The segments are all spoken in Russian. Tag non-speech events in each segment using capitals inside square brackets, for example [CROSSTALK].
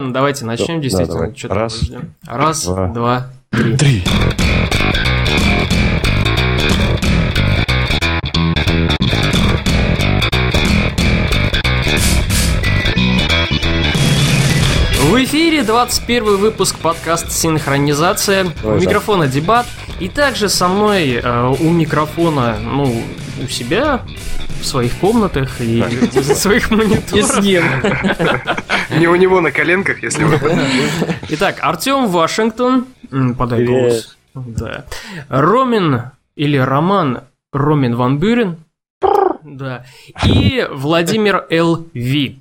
Ну, давайте начнем Да, действительно. Чё там Раз, ждём? Раз, два, два, три. Три. В эфире 21 выпуск подкаста «Синхронизация». У Ой, микрофона дебат. И также со мной э, у микрофона, ну, у себя, в своих комнатах и в своих мониторах. Не у него на коленках, если вы Итак, Артем Вашингтон. Подай голос. Да. Ромин или Роман Ромин Ван Бюрен. Да. И Владимир Л. Ви.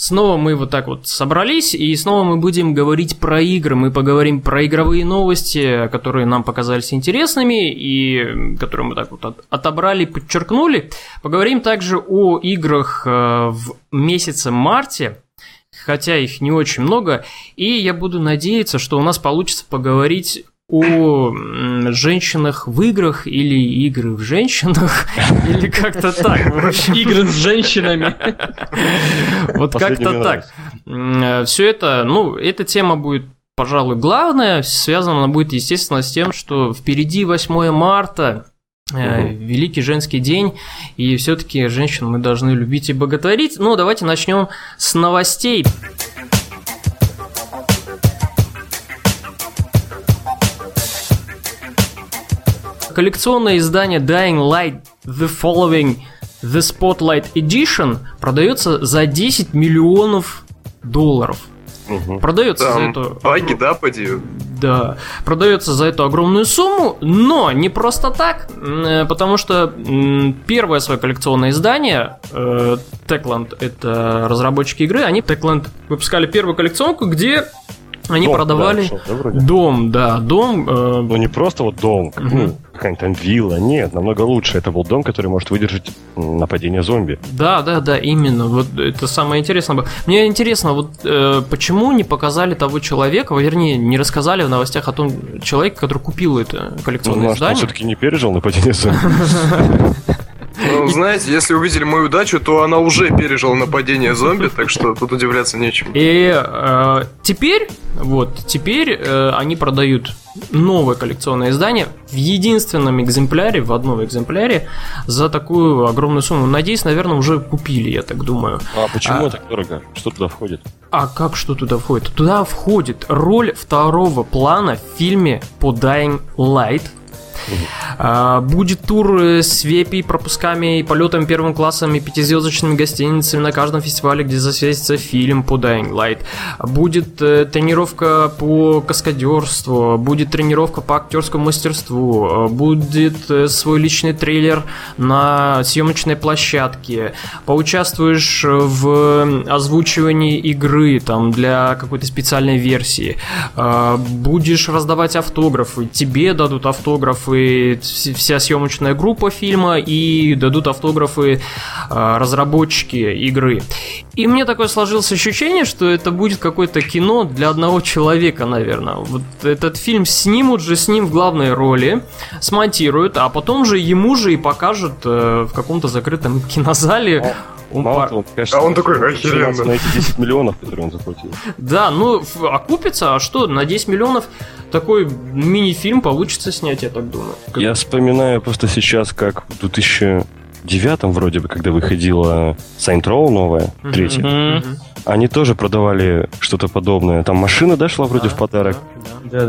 Снова мы вот так вот собрались, и снова мы будем говорить про игры. Мы поговорим про игровые новости, которые нам показались интересными, и которые мы так вот от- отобрали, подчеркнули. Поговорим также о играх э, в месяце марте, хотя их не очень много, и я буду надеяться, что у нас получится поговорить о женщинах в играх или игры в женщинах, [LAUGHS] или как-то так. Игры с женщинами. вот как-то так. Все это, ну, эта тема будет пожалуй, главная, связана она будет, естественно, с тем, что впереди 8 марта, Мгм. Великий женский день, и все-таки женщин мы должны любить и боготворить. Ну, давайте начнем с новостей. Коллекционное издание Dying Light The Following The Spotlight Edition продается за 10 миллионов долларов. Мгм. Продается за там эту... баги, да, поди? Да, продается за эту огромную сумму, но не просто так, э, потому что первое свое коллекционное издание, э, Techland, это разработчики игры, они Techland выпускали первую коллекционку, где они Дом, продавали да, дом, да, дом. э, Ну, не просто вот дом, Мгм. ну, какая-нибудь там вилла, нет, намного лучше. Это был дом, который может выдержать нападение зомби. Да, да, да, именно. Вот это самое интересное было. Мне интересно, вот э, почему не показали того человека, вернее, не рассказали в новостях о том человеке, который купил это Ну, коллекционное может, он все-таки не пережил нападение зомби. [LAUGHS] Ну, знаете, если увидели мою удачу, то она уже пережила нападение зомби, так что тут удивляться нечем. И э, теперь, вот, теперь э, они продают новое коллекционное издание в единственном экземпляре, в одном экземпляре, за такую огромную сумму. Надеюсь, наверное, уже купили, я так думаю. А почему А- так дорого? Что туда входит? А как что туда входит? Туда входит роль второго плана в фильме по Dying Light. А, Будет тур э, с VIP, пропусками и полетом первым классом и пятизвездочными гостиницами на каждом фестивале, где засветится фильм по Dying Light. Будет э, тренировка по каскадерству, будет тренировка по актерскому мастерству, э, будет свой личный трейлер на съемочной площадке, поучаствуешь в озвучивании игры там для какой-то специальной версии, э, будешь раздавать автографы, тебе дадут автографы вс- вся съемочная группа фильма и дадут автографы э, разработчики игры. И мне такое сложилось ощущение, что это будет какое-то кино для одного человека, наверное. Вот этот фильм снимут же с ним в главной роли, смонтируют, а потом же ему же и покажут э, в каком-то закрытом [LAUGHS] кинозале. Он Мало пар- того, он, конечно, А он такой, охеренно. на эти 10 миллионов, которые он заплатил. Да, ну окупится, а что, на 10 миллионов такой мини-фильм получится снять, я так думаю. Как- Я вспоминаю просто сейчас, как в 2009 вроде бы, когда выходила Saint Row новая, третья, мгм. они тоже продавали что-то подобное. Там машина, да, шла вроде Да, в подарок, да,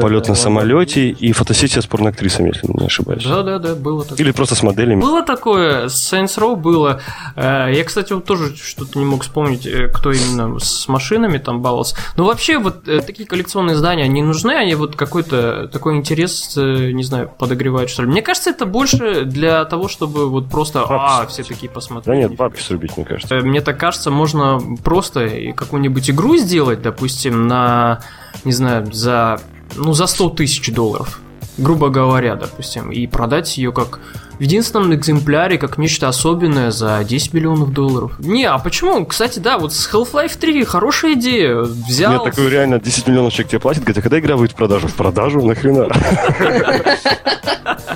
полет на самолете и фотосессия с порноактрисами, если не ошибаюсь. Да, да, да, было такое. Или просто с моделями. Было такое, с Saints Row было. Э, Я, кстати, вот тоже что-то не мог вспомнить, э, кто именно с машинами там баловался. Но вообще вот э, такие коллекционные издания, они нужны, они вот какой-то такой интерес, не знаю, подогревают, что ли. Мне кажется, это больше для того, чтобы вот просто, а, Бабки все такие Да посмотрели. нет, нифига бабки срубить, мне кажется. Мне так кажется, можно просто какую-нибудь игру сделать, допустим, на, не знаю, за, ну, за 100 тысяч долларов, грубо говоря, допустим, и продать ее как в единственном экземпляре, как нечто особенное за 10 миллионов долларов. Не, а почему? Кстати, да, вот с Half-Life 3 хорошая идея. Взял... Нет, такой реально 10 миллионов человек тебе платит, говорит, а когда игра выйдет в продажу? В продажу? Нахрена?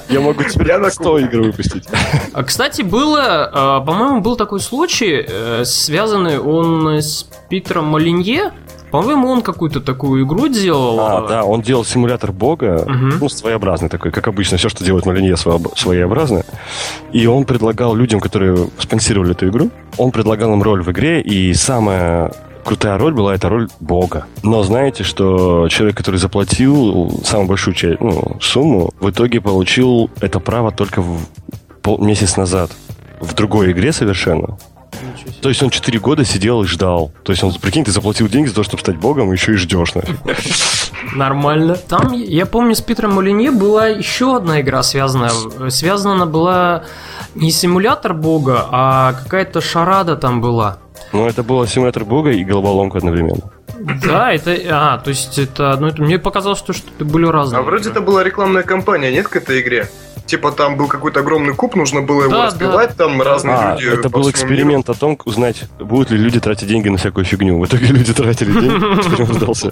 Я могу теперь Я на 100 игр выпустить. А, Кстати, было, э, по-моему, был такой случай, э, связанный он с Питером Молинье. По-моему, он какую-то такую игру делал. А, да, он делал симулятор бога, Мгм. ну, своеобразный такой, как обычно, все, что делает Малинье, своеоб- своеобразное. И он предлагал людям, которые спонсировали эту игру, он предлагал им роль в игре, и самая крутая роль была эта роль бога. Но знаете, что человек, который заплатил самую большую часть, ну, сумму, в итоге получил это право только в пол- месяц назад. В другой игре совершенно. То есть он 4 года сидел и ждал. То есть он, прикинь, ты заплатил деньги за то, чтобы стать богом, и еще и ждешь. нафиг. Нормально. Там, я помню, с Питером Молинье была еще одна игра связанная. Связана она была не симулятор бога, а какая-то шарада там была. Ну, это было симулятор бога и головоломка одновременно. Да, это... А, то есть это... Ну, это мне показалось, что, что это были разные. А вроде игры. это была рекламная кампания, нет, к этой игре? Типа там был какой-то огромный куб, нужно было его Да, разбивать, там разные А, люди. это был эксперимент о том, узнать, будут ли люди тратить деньги на всякую фигню. В итоге [LAUGHS] люди тратили деньги, эксперимент удался.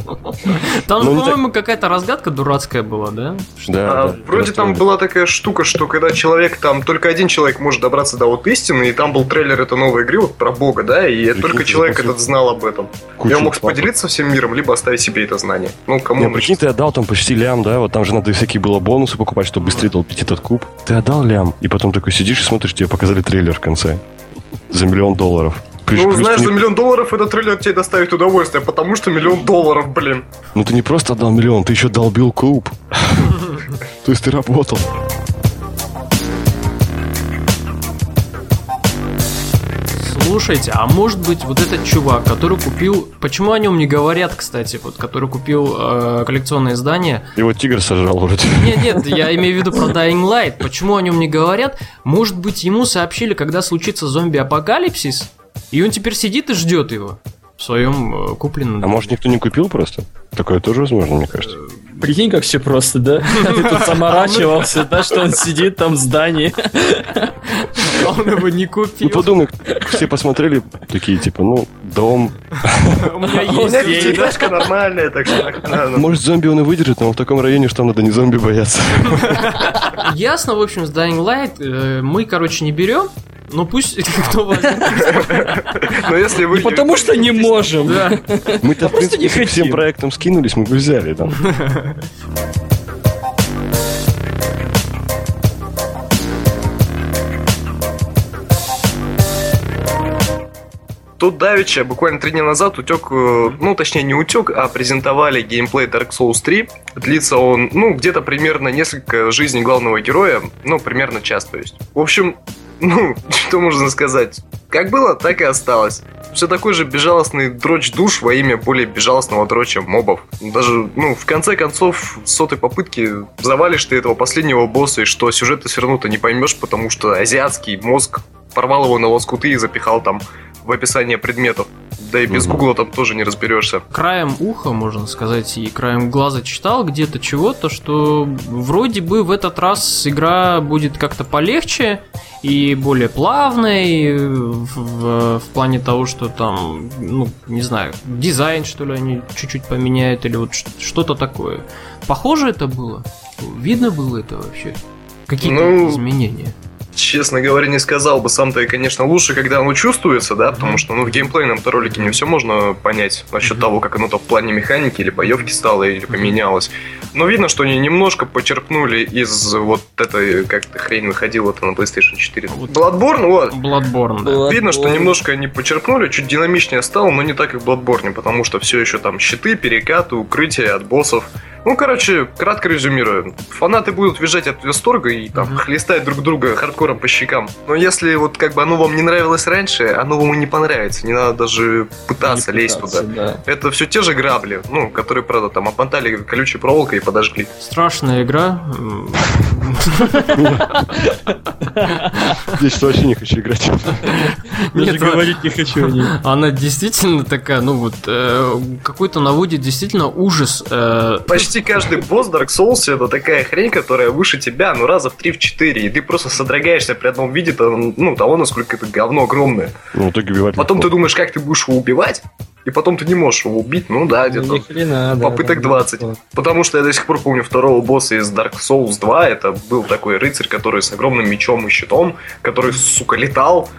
Там, по-моему, какая-то разгадка дурацкая была, да? Да, А, да, вроде там была такая штука, что когда человек там, только один человек может добраться до вот истины, и там был трейлер этой новой игры вот про бога, да, и только человек этот знал об этом. Я мог поделиться всем миром, либо оставить себе это знание. Ну, кому прикинь, ты отдал там почти лям, да, вот там же надо всякие было бонусы покупать, чтобы быстрее толпить этот куб. Ты отдал лям, и потом такой сидишь и смотришь, тебе показали трейлер в конце. За миллион долларов. Ну, знаешь, за миллион долларов этот трейлер тебе доставит удовольствие, потому что миллион долларов, блин. Ну ты не просто отдал миллион, ты еще долбил куб. [LAUGHS] То есть ты работал. Слушайте, а может быть вот этот чувак, который купил... Почему о нем не говорят, кстати, вот, который купил э, коллекционное издание? Его тигр сожрал вроде. Нет, нет, я имею в виду про Dying Light. Почему о нем не говорят? Может быть, ему сообщили, когда случится зомби-апокалипсис, и он теперь сидит и ждет его в своем э, купленном. А может никто не купил просто? Такое тоже возможно, мне кажется. Прикинь, как все просто, да? [LAUGHS] Ты тут заморачивался, да, что он сидит там в здании. Он его не Ну купил. подумай, все посмотрели, такие типа, ну, дом. У меня меня есть девочка нормальная, так что... Может, зомби он и выдержит, но в таком районе, что там надо не зомби бояться. Ясно, в общем, с Dying Light э, мы, короче, не берем. Ну пусть кто возьмет. Но если вы... Не потому что не можем. Мы-то, в просто не принципе, всем хотим. проектам скинулись, мы бы взяли там. Тут давеча, буквально три дня назад, утек, э, ну точнее не утек, а презентовали геймплей Dark Souls 3. Длится он, ну, где-то примерно несколько жизней главного героя, ну, примерно час, то есть. В общем, ну, [LAUGHS] что можно сказать? Как было, так и осталось. Все такой же безжалостный дрочь душ во имя более безжалостного дроча мобов. Даже, ну, в конце концов, сотой попытки завалишь ты этого последнего босса, и что сюжет ты все не поймешь, потому что азиатский мозг порвал его на лоскуты и запихал там в описание предметов. Да и без гугла там тоже не разберешься. Краем уха, можно сказать, и краем глаза читал где-то чего-то, что вроде бы в этот раз игра будет как-то полегче и более плавной в, в- в плане того, что там, ну, не знаю, дизайн, что ли, они чуть-чуть поменяют или вот что-то такое. Похоже это было? Видно было это вообще? Какие-то Ну, изменения? Честно говоря, не сказал бы. Сам-то, конечно, лучше, когда оно чувствуется, да, потому что, ну, в геймплейном-то ролике не все можно понять насчет того, как оно-то в плане механики или боевки стало, или поменялось. Но видно, что они немножко почерпнули из вот этой, как хрень выходила-то на PlayStation 4. Вот. Bloodborne, вот. Bloodborne, да. Bloodborne. Видно, что немножко они почерпнули, чуть динамичнее стало, но не так, как в Bloodborne, потому что все еще там щиты, перекаты, укрытия от боссов. Ну, короче, кратко резюмирую. Фанаты будут визжать от восторга и там Мгм. хлестать друг друга хардкором по щекам. Но если вот как бы оно вам не нравилось раньше, оно вам и не понравится. Не надо даже пытаться Не лезть пытаться, туда. да. Это все те же грабли, ну, которые, правда, там опантали колючей проволокой и подожгли. Страшная игра. Здесь что вообще не хочу играть. Даже Нет, говорить не хочу о ней. Она действительно такая, ну вот, э, какой-то наводит действительно ужас. э, Почти каждый босс Dark Souls это такая хрень, которая выше тебя, ну, раза в 3-4, и ты просто содрогаешься при одном виде, то, ну, того, насколько это говно огромное. Ну, итоге убивать Потом легко. ты думаешь, как ты будешь его убивать, и потом ты не можешь его убить, ну да, Ну, где-то хрена, да, попыток да, 20. да. Потому что я до сих пор помню второго босса из Dark Souls 2. Это был такой рыцарь, который с огромным мечом и щитом, который, сука, летал.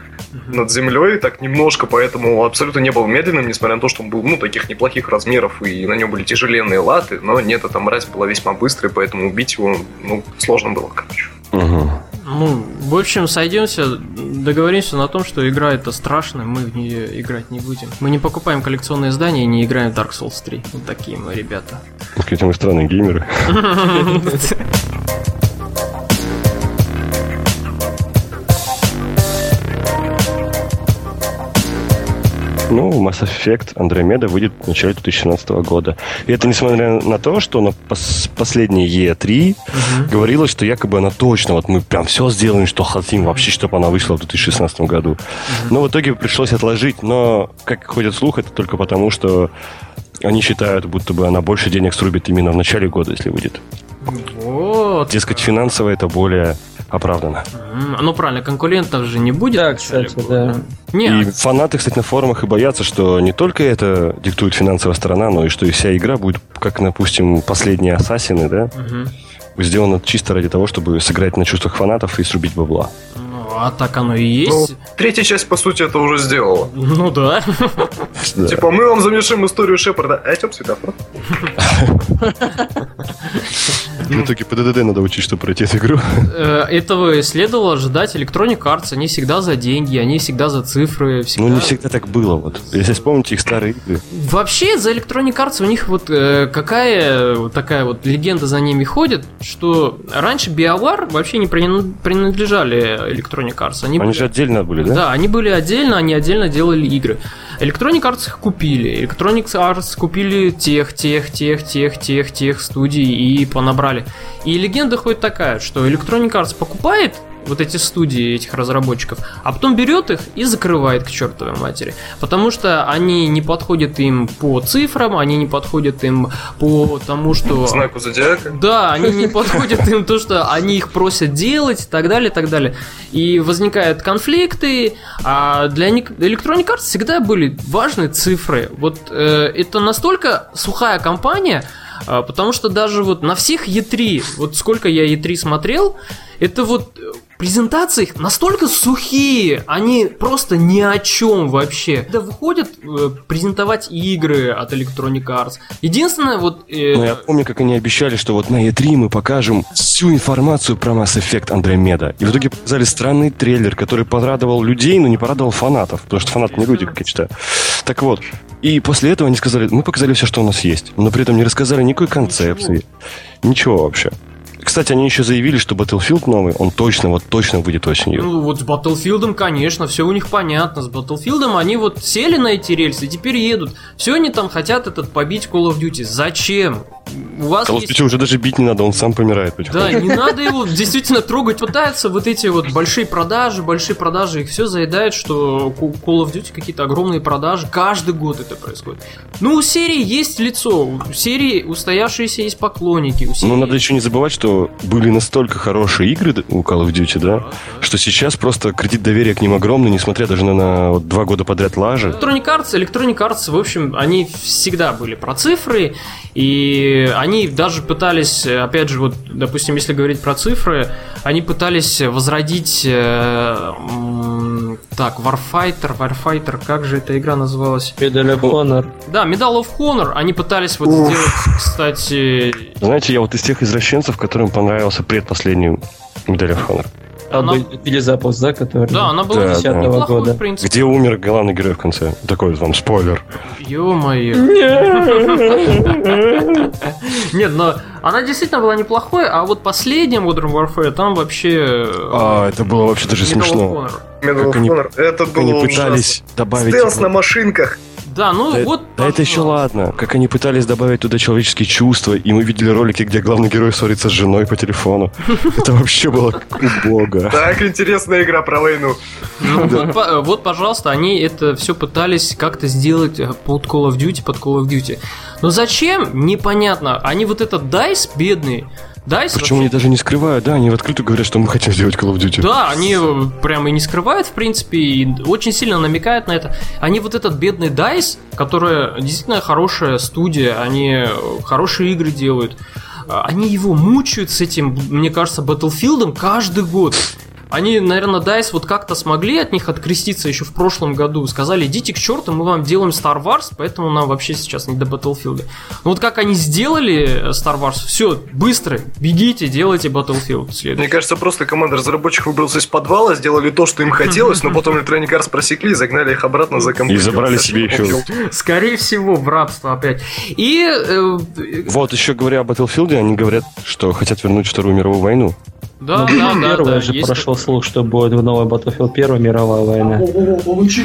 Над землей, так немножко, поэтому абсолютно не был медленным, несмотря на то, что он был, ну, таких неплохих размеров, и на нем были тяжеленные латы, но нет, эта мразь была весьма быстрой, поэтому убить его, ну, сложно было, короче. Угу. Ну, в общем, сойдемся, договоримся на том, что игра это страшная, мы в нее играть не будем. Мы не покупаем коллекционные издания и не играем в Dark Souls 3. Вот такие мы ребята. Какие мы странные геймеры. [LAUGHS] Ну, Mass Effect Andromeda выйдет в начале 2017 года. И это несмотря на то, что на пос- последней E3 говорилось, что якобы она точно, вот мы прям все сделаем, что хотим вообще, чтобы она вышла в 2016 году. Но в итоге пришлось отложить. Но, как ходит слух, это только потому, что они считают, будто бы она больше денег срубит именно в начале года, если выйдет. Вот. Дескать, финансово это более оправдано. Ну правильно, конкурентов же не будет. Да, кстати, да. Не, И фанаты, кстати, на форумах и боятся, что не только это диктует финансовая сторона, но и что и вся игра будет, как, допустим, последние Ассасины, да, Мгм. сделана чисто ради того, чтобы сыграть на чувствах фанатов и срубить бабла. Ну, а так оно и Ну, есть. третья часть, по сути, это уже сделала. Ну да. Типа, мы вам замешаем историю Шепарда. А чё, светофор? [LAUGHS] В итоге по ДДД надо учить, чтобы пройти эту игру. Э, Этого следовало ожидать. Electronic Arts, они всегда за деньги, они всегда за цифры. Всегда... Ну, не всегда так было, вот. Если вспомните их старые игры. Вообще, за Electronic Arts у них вот э, какая вот такая вот легенда за ними ходит, что раньше BioWare вообще не принадлежали Electronic Arts. Они, Они были- же отдельно были, да? Да, они были отдельно, они отдельно делали игры. Electronic Arts их купили. Electronic Arts купили тех, тех, тех, тех, тех, тех студий и понабрали. И легенда ходит такая, что Electronic Arts покупает вот эти студии этих разработчиков, а потом берет их и закрывает к чертовой матери. Потому что они не подходят им по цифрам, они не подходят им по тому, что... Знаку зодиака. Да, они не подходят им то, что они их просят делать и так далее, и так далее. И возникают конфликты, а для них- Electronic Arts всегда были важны цифры. Вот э, это настолько сухая компания, потому что даже вот на всех E3, вот сколько я E3 смотрел, это вот э, презентации настолько сухие, они просто ни о чем вообще. Да выходят э, презентовать игры от Electronic Arts. Единственное, вот... э, Но я помню, как они обещали, что вот на E3 мы покажем всю информацию про Mass Effect Andromeda. И в итоге показали странный трейлер, который порадовал людей, но не порадовал фанатов. Потому что фанаты не люди, считаю. Так вот. И после этого они сказали, мы показали все, что у нас есть. Но при этом не рассказали никакой концепции. Ничего вообще. Кстати, они еще заявили, что Battlefield новый, он точно, вот точно выйдет осенью. Ну вот с Battlefield, конечно, все у них понятно. С Battlefield они вот сели на эти рельсы и теперь едут. Все они там хотят этот побить Call of Duty. Зачем? У вас of есть... Уже даже бить не надо, он сам помирает. Да, не надо его действительно трогать. Пытаются вот эти вот большие продажи, большие продажи, их все заедает, что Call of Duty какие-то огромные продажи. Каждый год это происходит. Ну, у серии есть лицо, у серии устоявшиеся есть поклонники. У серии... Но надо еще не забывать, что были настолько хорошие игры у Call of Duty, да, что сейчас просто кредит доверия к ним огромный, несмотря даже на, на вот два года подряд лажи. Electronic Arts, Electronic Arts, в общем, они всегда были про цифры, и они даже пытались, э, опять же, вот, допустим, если говорить про цифры, они пытались возродить, э, так, Warfighter, Warfighter, как же эта игра называлась? Medal of Honor. Да, Medal of Honor, они пытались вот сделать, кстати, Знаете, я вот из тех извращенцев, которым понравился предпоследний Medal of Honor. Она- Она... Перезапуск, да, который? да, она была Да, не- да. неплохой, года. в принципе. Где умер главный герой в конце? Такой вам спойлер. Ё-моё. [LAUGHS] Нет, но она действительно была неплохой, а вот последняя Modern Warfare, там вообще... э, А, это было вообще даже Medal of смешно. Honor. Medal of Honor. Это Как они было пытались добавить... Стелс на машинках. Да, ну Да, вот... да это еще ладно. Как они пытались добавить туда человеческие чувства, и мы видели ролики, где главный герой ссорится с женой по телефону. [LAUGHS] Это вообще было убого. Так, интересная игра про войну. Ну, вот, по- вот, пожалуйста, они это все пытались как-то сделать э, под Call of Duty, под Call of Duty. Но зачем? Непонятно. Они вот этот DICE бедный, DICE Причем они даже не скрывают, да, они в открытую говорят, что мы хотим сделать Call of Duty. Да, они э, прямо и не скрывают, в принципе, и очень сильно намекают на это. Они вот этот бедный DICE, которая действительно хорошая студия, они э, хорошие игры делают, а, они его мучают с этим, мне кажется, Battlefield каждый год. Они, наверное, DICE вот как-то смогли от них откреститься еще в прошлом году. Сказали, идите к черту, мы вам делаем Star Wars, поэтому нам вообще сейчас не до Battlefield. Но вот как они сделали Star Wars, все, быстро, бегите, делайте Battlefield следующий. Мне кажется, просто команда разработчиков выбралась из подвала, сделали то, что им [LAUGHS] хотелось, но потом Electronic Arts просекли и загнали их обратно за компьютер. И забрали себе еще. Скорее всего, в рабство опять. И... э, Вот, еще говоря о Battlefield, они говорят, что хотят вернуть Вторую мировую войну. Да, Ну, да, да, первая да, же прошел слух, что будет в новой Battlefield Первая мировая война.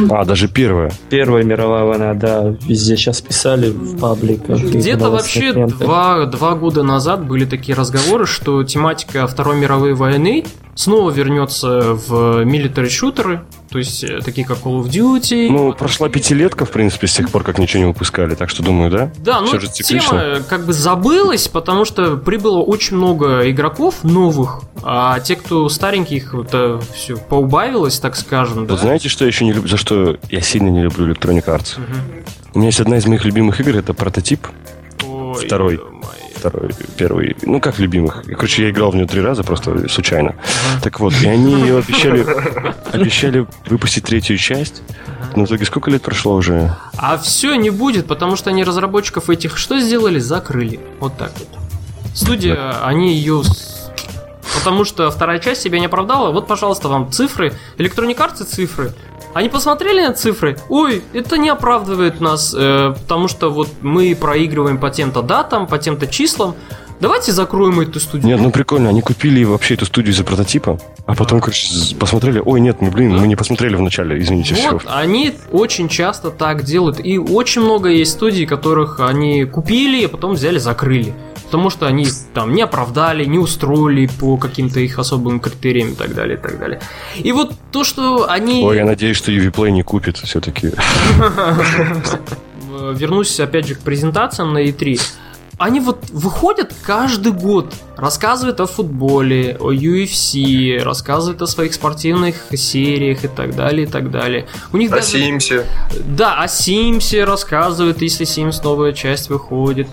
А, даже первая. Первая мировая война, да, везде сейчас писали в пабликах. Где-то вообще два, два года назад были такие разговоры, что тематика Второй мировой войны снова вернется в military шутеры, то есть э, такие как Call of Duty. Ну, прошла пятилетка, в принципе, с тех пор, как ничего не выпускали, так что думаю, да? Да, ну же тема как бы забылась, потому что прибыло очень много игроков новых, а те, кто стареньких, это все поубавилось, так скажем. да. Вот знаете, что я еще не люблю, за что я сильно не люблю Electronic Arts? Мгм. У меня есть одна из моих любимых игр, это прототип. Ой, Второй. ё-моё. Второй, первый, ну как любимых. Короче, я играл в нее три раза, просто случайно. Так вот, и они ее обещали, обещали выпустить третью часть. Но в итоге сколько лет прошло уже? А все не будет, потому что они разработчиков этих что сделали? Закрыли. Вот так вот. Студия, они ее... Потому что вторая часть себя не оправдала. Вот, пожалуйста, вам цифры. Electronic Arts цифры. Они посмотрели на цифры. Ой, это не оправдывает нас, э, потому что вот мы проигрываем по тем-то датам, по тем-то числам. Давайте закроем эту студию. Нет, ну прикольно, они купили вообще эту студию из-за прототипа, а потом, короче, посмотрели, ой, нет, мы, блин, мы не посмотрели вначале, извините, Вот, все. они очень часто так делают. И очень много есть студий, которых они купили, а потом взяли, закрыли. Потому что они там не оправдали, не устроили по каким-то их особым критериям и так далее, и так далее. И вот то, что они... Ой, я надеюсь, что UV не купит все-таки. [LAUGHS] Вернусь опять же к презентациям на E3. Они вот выходят каждый год, рассказывают о футболе, о UFC, рассказывают о своих спортивных сериях и так далее, и так далее. У них О даже... Симсе. Да, о Симсе рассказывают, если Симс новая часть выходит.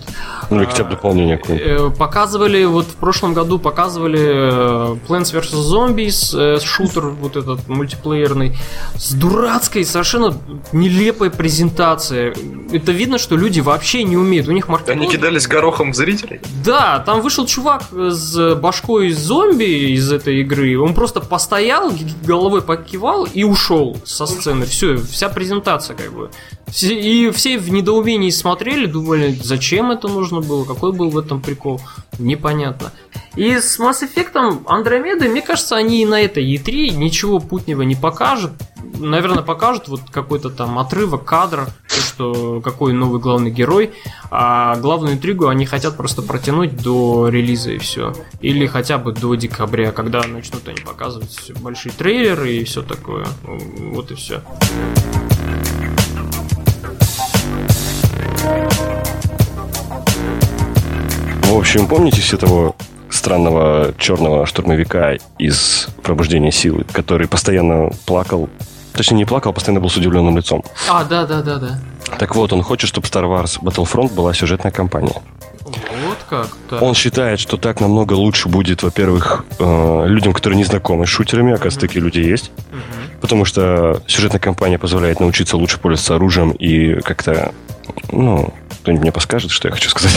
Ну, или хотя бы дополнение какое-нибудь. Э, Показывали, вот в прошлом году показывали э, Plants vs. Zombies, э, шутер вот этот мультиплеерный, с дурацкой, совершенно нелепой презентацией. Это видно, что люди вообще не умеют, у них Они маркетинг... кидались горохом зрителей. Да, там вышел чувак с башкой зомби из этой игры. Он просто постоял, головой покивал и ушел со сцены. Все, вся презентация как бы. И все в недоумении смотрели, думали, зачем это нужно было, какой был в этом прикол. Непонятно. И с Mass Effect Андромеды, мне кажется, они и на этой E3 ничего путнего не покажут. Наверное, покажут вот какой-то там отрывок то, что какой новый главный герой, а главную интригу они хотят просто протянуть до релиза и все. Или хотя бы до декабря, когда начнут они показывать большие трейлеры и все такое. Вот и все. Общем, помните все того странного черного штурмовика из «Пробуждения силы», который постоянно плакал, точнее не плакал, а постоянно был с удивленным лицом. А, да, да, да, да. Так вот, он хочет, чтобы Star Wars Battlefront была сюжетная кампания. Вот как. так. Он считает, что так намного лучше будет, во-первых, э, людям, которые не знакомы с шутерами, оказывается, такие люди есть. Мгм. Потому что сюжетная кампания позволяет научиться лучше пользоваться оружием и как-то, ну, кто-нибудь мне подскажет, что я хочу сказать.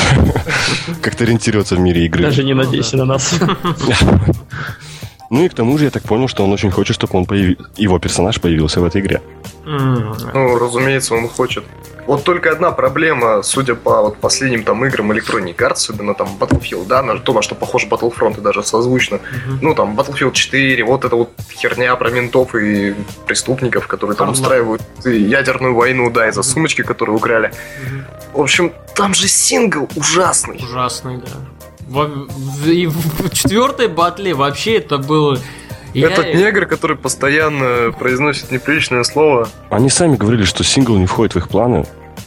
[LAUGHS] Как-то ориентироваться в мире игры. Даже не надейся на нас. [LAUGHS] Ну и к тому же я так понял, что он очень хочет, чтобы он появи- его персонаж появился в этой игре. Ну, разумеется, он хочет. Вот только одна проблема, судя по вот последним там играм Electronic Arts, особенно там Battlefield, да, на то, на что похож Battlefront и даже созвучно. мгм. Ну, там, Battlefield 4, вот эта вот херня про ментов и преступников, которые там Ага. устраивают и ядерную войну, да, из-за сумочки, которые украли. Мгм. В общем, там же сингл ужасный. Ужасный, да. И в [LAUGHS] четвертой батле вообще это было... Я- Этот негр, который постоянно произносит неприличное слово. Они сами говорили, что сингл не входит в их планы,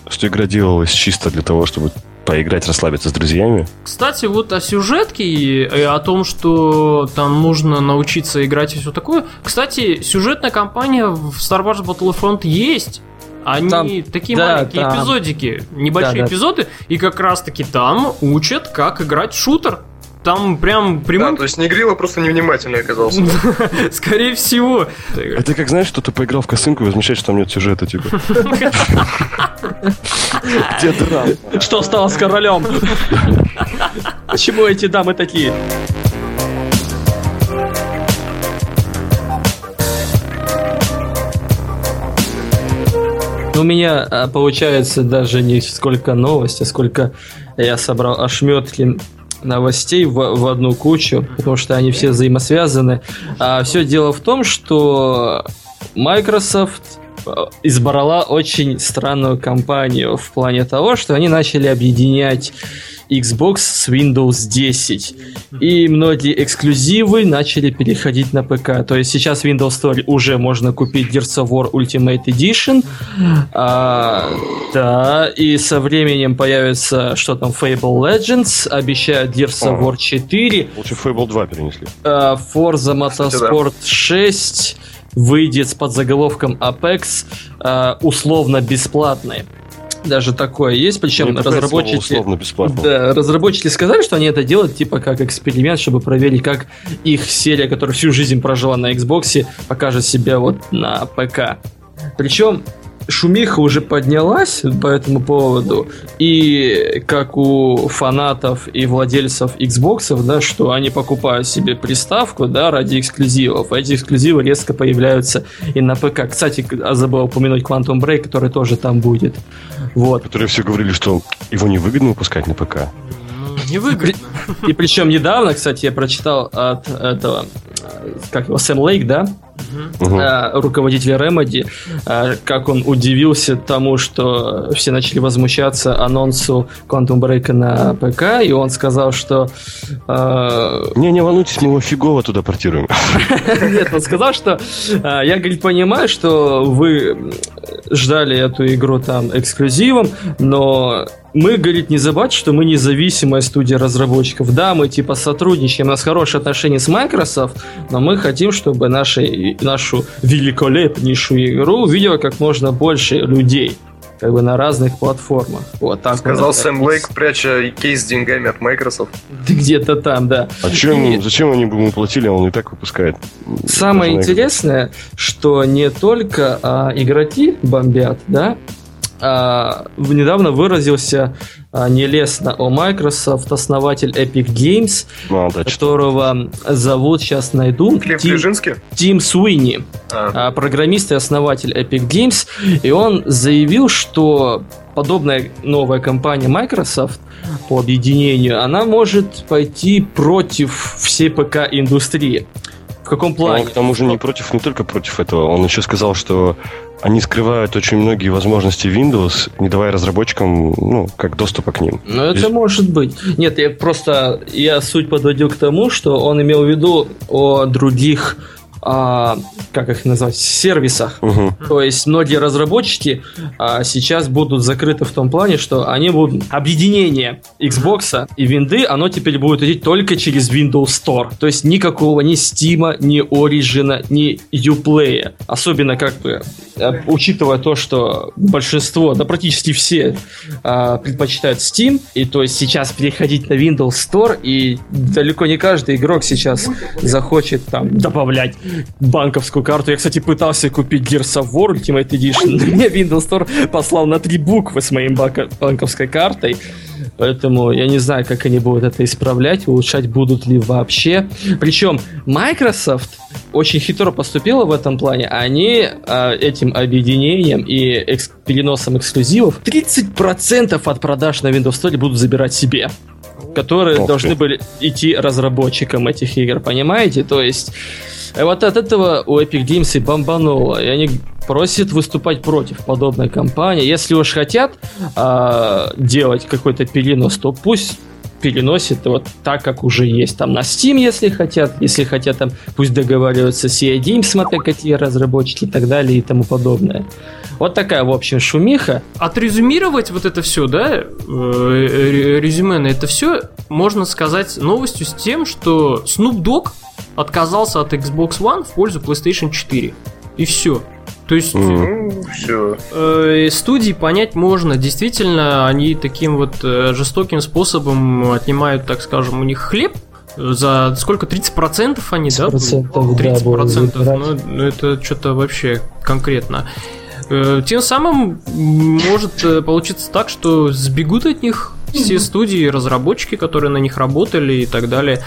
что игра делалась чисто для того, чтобы поиграть, расслабиться с друзьями. Кстати, вот о сюжетке и о том, что там нужно научиться играть и все такое. Кстати, сюжетная кампания в Star Wars Battlefront есть. Они Там- такие да, маленькие там. эпизодики, небольшие Да, да. эпизоды, и как раз таки там учат, как играть в шутер. Там прям Да, прямым... то есть Негрила просто невнимательный оказался. [LAUGHS] Скорее всего. Это как, знаешь, что ты поиграл в косынку и возмущаешь, что там нет сюжета, типа. [LAUGHS] Где драма? Что стало с королем? Почему эти дамы такие? У меня а, получается даже не сколько новости, сколько я собрал ошметки новостей в, в одну кучу, потому что они все взаимосвязаны. А все дело в том, что Microsoft избрала очень странную компанию в плане того, что они начали объединять Xbox с Windows 10. И многие эксклюзивы начали переходить на ПК. То есть сейчас в Windows Store уже можно купить Gears of War Ultimate Edition. А, да, и со временем появится, что там, Fable Legends, обещают Gears of War 4, Лучше Fable 2 перенесли. а, Forza. Motorsport 6 выйдет с подзаголовком Apex а, условно бесплатный. Даже такое есть, причем слово разработчики... условно бесплатно. Да, разработчики сказали, что они это делают типа как эксперимент, чтобы проверить, как их серия, которая всю жизнь прожила на Xbox, покажет себя вот на ПК. Причем шумиха уже поднялась по этому поводу, и как у фанатов и владельцев Xbox, да, что они покупают себе приставку, да, ради эксклюзивов. А Эти эксклюзивы резко появляются и на ПК. Кстати, а забыл упомянуть Quantum Break, который тоже там будет. Вот. Которые все говорили, что его невыгодно выпускать на ПК. Ну, не выгодно. И причем недавно, кстати, я прочитал от этого, как его, Сэм Лейк, да, Э, руководителя Remedy, э, как он удивился тому, что все начали возмущаться анонсу Quantum Break на ПК, и он сказал, что... э, Не, не волнуйтесь, мы его фигово туда портируем. [LAUGHS] Нет, он сказал, что я, говорит, понимаю, что вы ждали эту игру там эксклюзивом, но мы, говорит, не забывайте, что мы независимая студия разработчиков. Да, мы типа сотрудничаем, у нас хорошие отношения с Microsoft, но мы хотим, чтобы наши, нашу великолепнейшую игру увидело как можно больше людей. Как бы на разных платформах. Вот так Сказал это Сэм. Лейк, пряча кейс с деньгами от Microsoft. Где-то там, да. А чем, И- зачем они бы ему платили, а он и так выпускает? Самое Даже интересное, что не только а, игроки бомбят, да, а, недавно выразился а, нелестно о Microsoft основатель Epic Games, что- которого зовут, сейчас найду, Клифф Тим, Ближинский? Тим Суини, А, а, программист и основатель Epic Games, и он заявил, что подобная новая компания Microsoft по объединению, она может пойти против всей ПК-индустрии. В каком Он плане? к тому же не против, не только против этого. Он еще сказал, что они скрывают очень многие возможности Windows, не давая разработчикам, ну, как доступа к ним. Ну, это Здесь- может быть. Нет, я просто я суть подводил к тому, что он имел в виду о других, а, как их назвать, сервисах. Мгм. То есть многие разработчики а, сейчас будут закрыты в том плане, что они будут объединение Xbox и Винды, оно теперь будет идти только через Windows Store. То есть никакого ни Steam, ни Origin, ни Uplay. Особенно как бы э, учитывая то, что большинство, да практически все а, предпочитают Steam, и то есть сейчас переходить на Windows Store, и далеко не каждый игрок сейчас захочет там добавлять банковскую карту. Я, кстати, пытался купить Gears of War Ultimate Edition, но мне Windows Store послал на три буквы с банко- банковской картой. Поэтому я не знаю, как они будут это исправлять, улучшать будут ли вообще. Причем Microsoft очень хитро поступила в этом плане. Они а, этим объединением и экс- переносом эксклюзивов 30% от продаж на Windows Store будут забирать себе которые ты. должны были идти разработчикам этих игр, понимаете? То есть э, вот от этого у Epic Games и бомбануло, и они просят выступать против подобной компании. Если уж хотят а, делать какой-то перенос, то пусть переносит вот так, как уже есть там на Steam, если хотят, если хотят там, пусть договариваются с EA Games, смотря какие разработчики и так далее и тому подобное. Вот такая, в общем, шумиха. Отрезюмировать вот это все, да, э, ре- резюме на это все, можно сказать новостью с тем, что Snoop Dogg отказался от Xbox One в пользу PlayStation 4. И все. То есть. Ну, все. э, студии понять можно. Действительно, они таким вот э, жестоким способом отнимают, так скажем, у них хлеб За сколько? 30% они, 30%, да? 30%, да, ну, ну, это что-то вообще конкретно. Э, тем самым может э, получиться так, что сбегут от них все студии, разработчики, которые на них работали и так далее.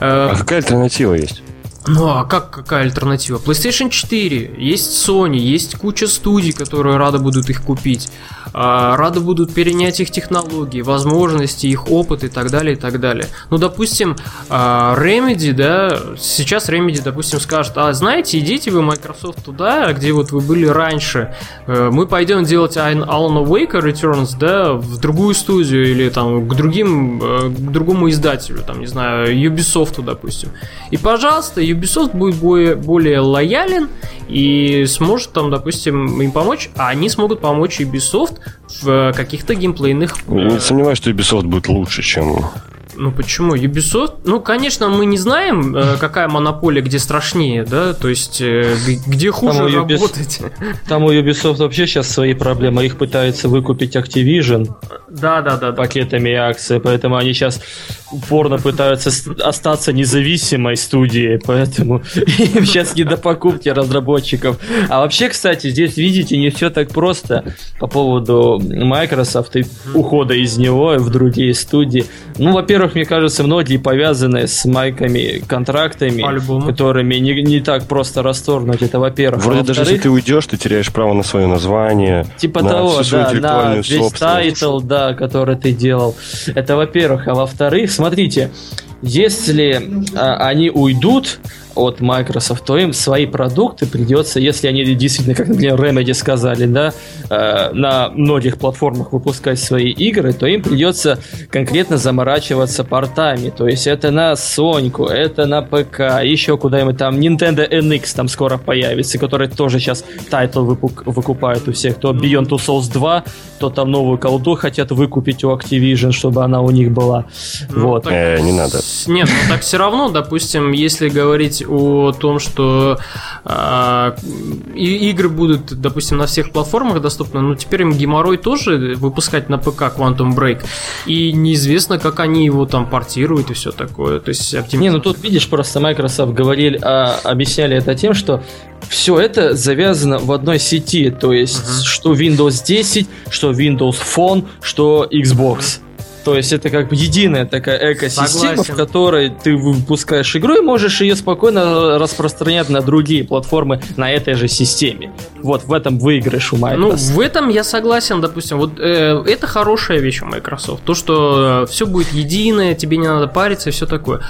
Э, а какая альтернатива есть? Ну а как какая альтернатива? PlayStation 4, есть Sony, есть куча студий, которые рады будут их купить. А, рады будут перенять их технологии, возможности, их опыт и так далее, и так далее. Ну, допустим, а, Remedy, да, сейчас Remedy, допустим, скажет, а знаете, идите вы, Microsoft, туда, где вот вы были раньше, э, мы пойдем делать Alan Wake Returns, да, в другую студию или там к другим, э, к другому издателю, там, не знаю, Ubisoft, допустим. И, пожалуйста, Ubisoft будет более, более лоялен и сможет там, допустим, им помочь, а они смогут помочь Ubisoft в каких-то геймплейных... Я не сомневаюсь, что Ubisoft будет лучше, чем ну почему? Ubisoft? Ну, конечно, мы не знаем, э, какая монополия где страшнее, да, то есть э, где хуже там работать. Там у Ubisoft вообще сейчас свои проблемы. Их пытаются выкупить Activision. Да, да, да. Пакетами акций, поэтому они сейчас упорно пытаются остаться независимой студией, поэтому [LAUGHS] им сейчас не до покупки разработчиков. А вообще, кстати, здесь, видите, не все так просто по поводу Microsoft и ухода из него в другие студии. Ну, во-первых, мне кажется, многие повязаны с майками, контрактами, которыми не, не так просто расторгнуть. Это, во-первых. Вроде а даже если ты уйдешь, ты теряешь право на свое название. Типа на того, да, на весь title, да, который ты делал. Это, во-первых. А во-вторых, смотрите, если а, они уйдут, от Microsoft, то им свои продукты придется, если они действительно, как, например, Remedy сказали, да, э, на многих платформах выпускать свои игры, то им придется конкретно заморачиваться портами. То есть это на Sony, это на ПК, еще куда-нибудь там Nintendo NX там скоро появится, который тоже сейчас title выкупает у всех. То Beyond Two Souls 2, то там новую колду хотят выкупить у Activision, чтобы она у них была. Ну, вот. Так... Э, не надо. Нет, ну так все равно, допустим, если говорить о том, что э, игры будут, допустим, на всех платформах доступны, но теперь им геморрой тоже выпускать на ПК Quantum Break. И неизвестно, как они его там портируют и все такое. То есть оптимизм... Не, ну тут видишь, просто Microsoft говорили, а, объясняли это тем, что все это завязано в одной сети, то есть uh-huh. что Windows 10, что Windows Phone, что Xbox. То есть это как бы единая такая экосистема, Согласен. в которой ты выпускаешь игру и можешь ее спокойно распространять на другие платформы на этой же системе. Вот в этом выигрыш у Microsoft. Ну, в этом я согласен, допустим. Вот э, это хорошая вещь у Microsoft. То, что э, все будет единое, тебе не надо париться и все такое.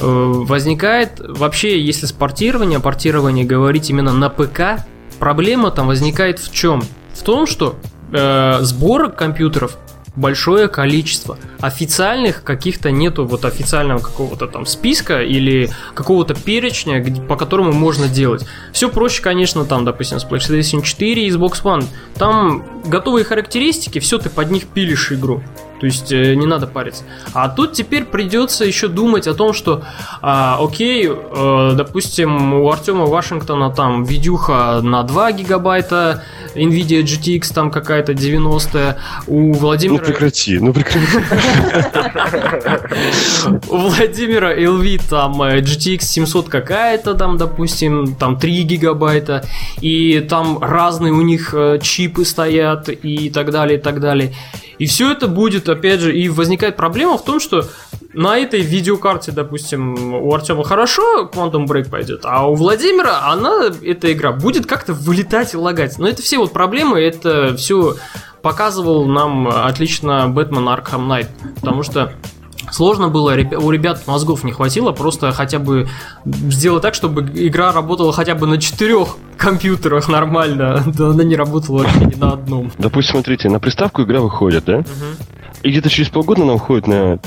Э, возникает вообще, если с портирование, портирование говорить именно на ПК, проблема там возникает в чем? В том, что э, сборок компьютеров большое количество. Официальных каких-то нету вот официального какого-то там списка или какого-то перечня, по которому можно делать. Все проще, конечно, там, допустим, с PlayStation 4 и Xbox One. Там готовые характеристики, все, ты под них пилишь игру. То есть э, не надо париться. А тут теперь придется еще думать о том, что, а, окей, э, допустим, у Артема Вашингтона там видюха на 2 гигабайта, NVIDIA GTX там какая-то 90 у Владимира... Ну прекрати, ну прекрати. У Владимира LV там э, GTX 700 какая-то там, допустим, там 3 гигабайта, и там разные у них э, чипы стоят и так далее, и так далее. И все это будет, опять же, и возникает проблема в том, что на этой видеокарте, допустим, у Артема хорошо Quantum Break пойдет, а у Владимира она, эта игра, будет как-то вылетать и лагать. Но это все вот проблемы, это все показывал нам отлично Бэтмен Arkham Knight, потому что Сложно было, у ребят мозгов не хватило, просто хотя бы сделать так, чтобы игра работала хотя бы на четырех компьютерах нормально, да она не работала вообще ни на одном. Допустим, смотрите, на приставку игра выходит, да? Угу. И где-то через полгода она выходит на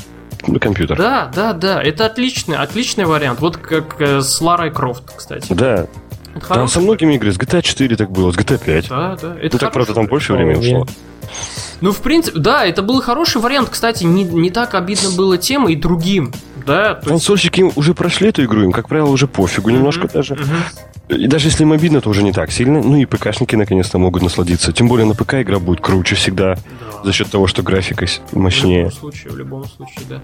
компьютер. Да, да, да, это отличный, отличный вариант. Вот как э, с Ларой Крофт, кстати. Да. Там со многими играми, с GTA 4 так было, с GTA 5. Да, да. Это ну так, правда, там больше времени ушло. Ну, в принципе, да, это был хороший вариант. Кстати, не, не так обидно было тем и другим. Да, Консольщики есть... уже прошли эту игру, им, как правило, уже пофигу uh-huh, немножко даже. Uh-huh. И даже если им обидно, то уже не так сильно. Ну и ПКшники наконец-то могут насладиться. Тем более на ПК игра будет круче всегда. За счет того, что графика с- В мощнее. любом случае, в любом случае, да.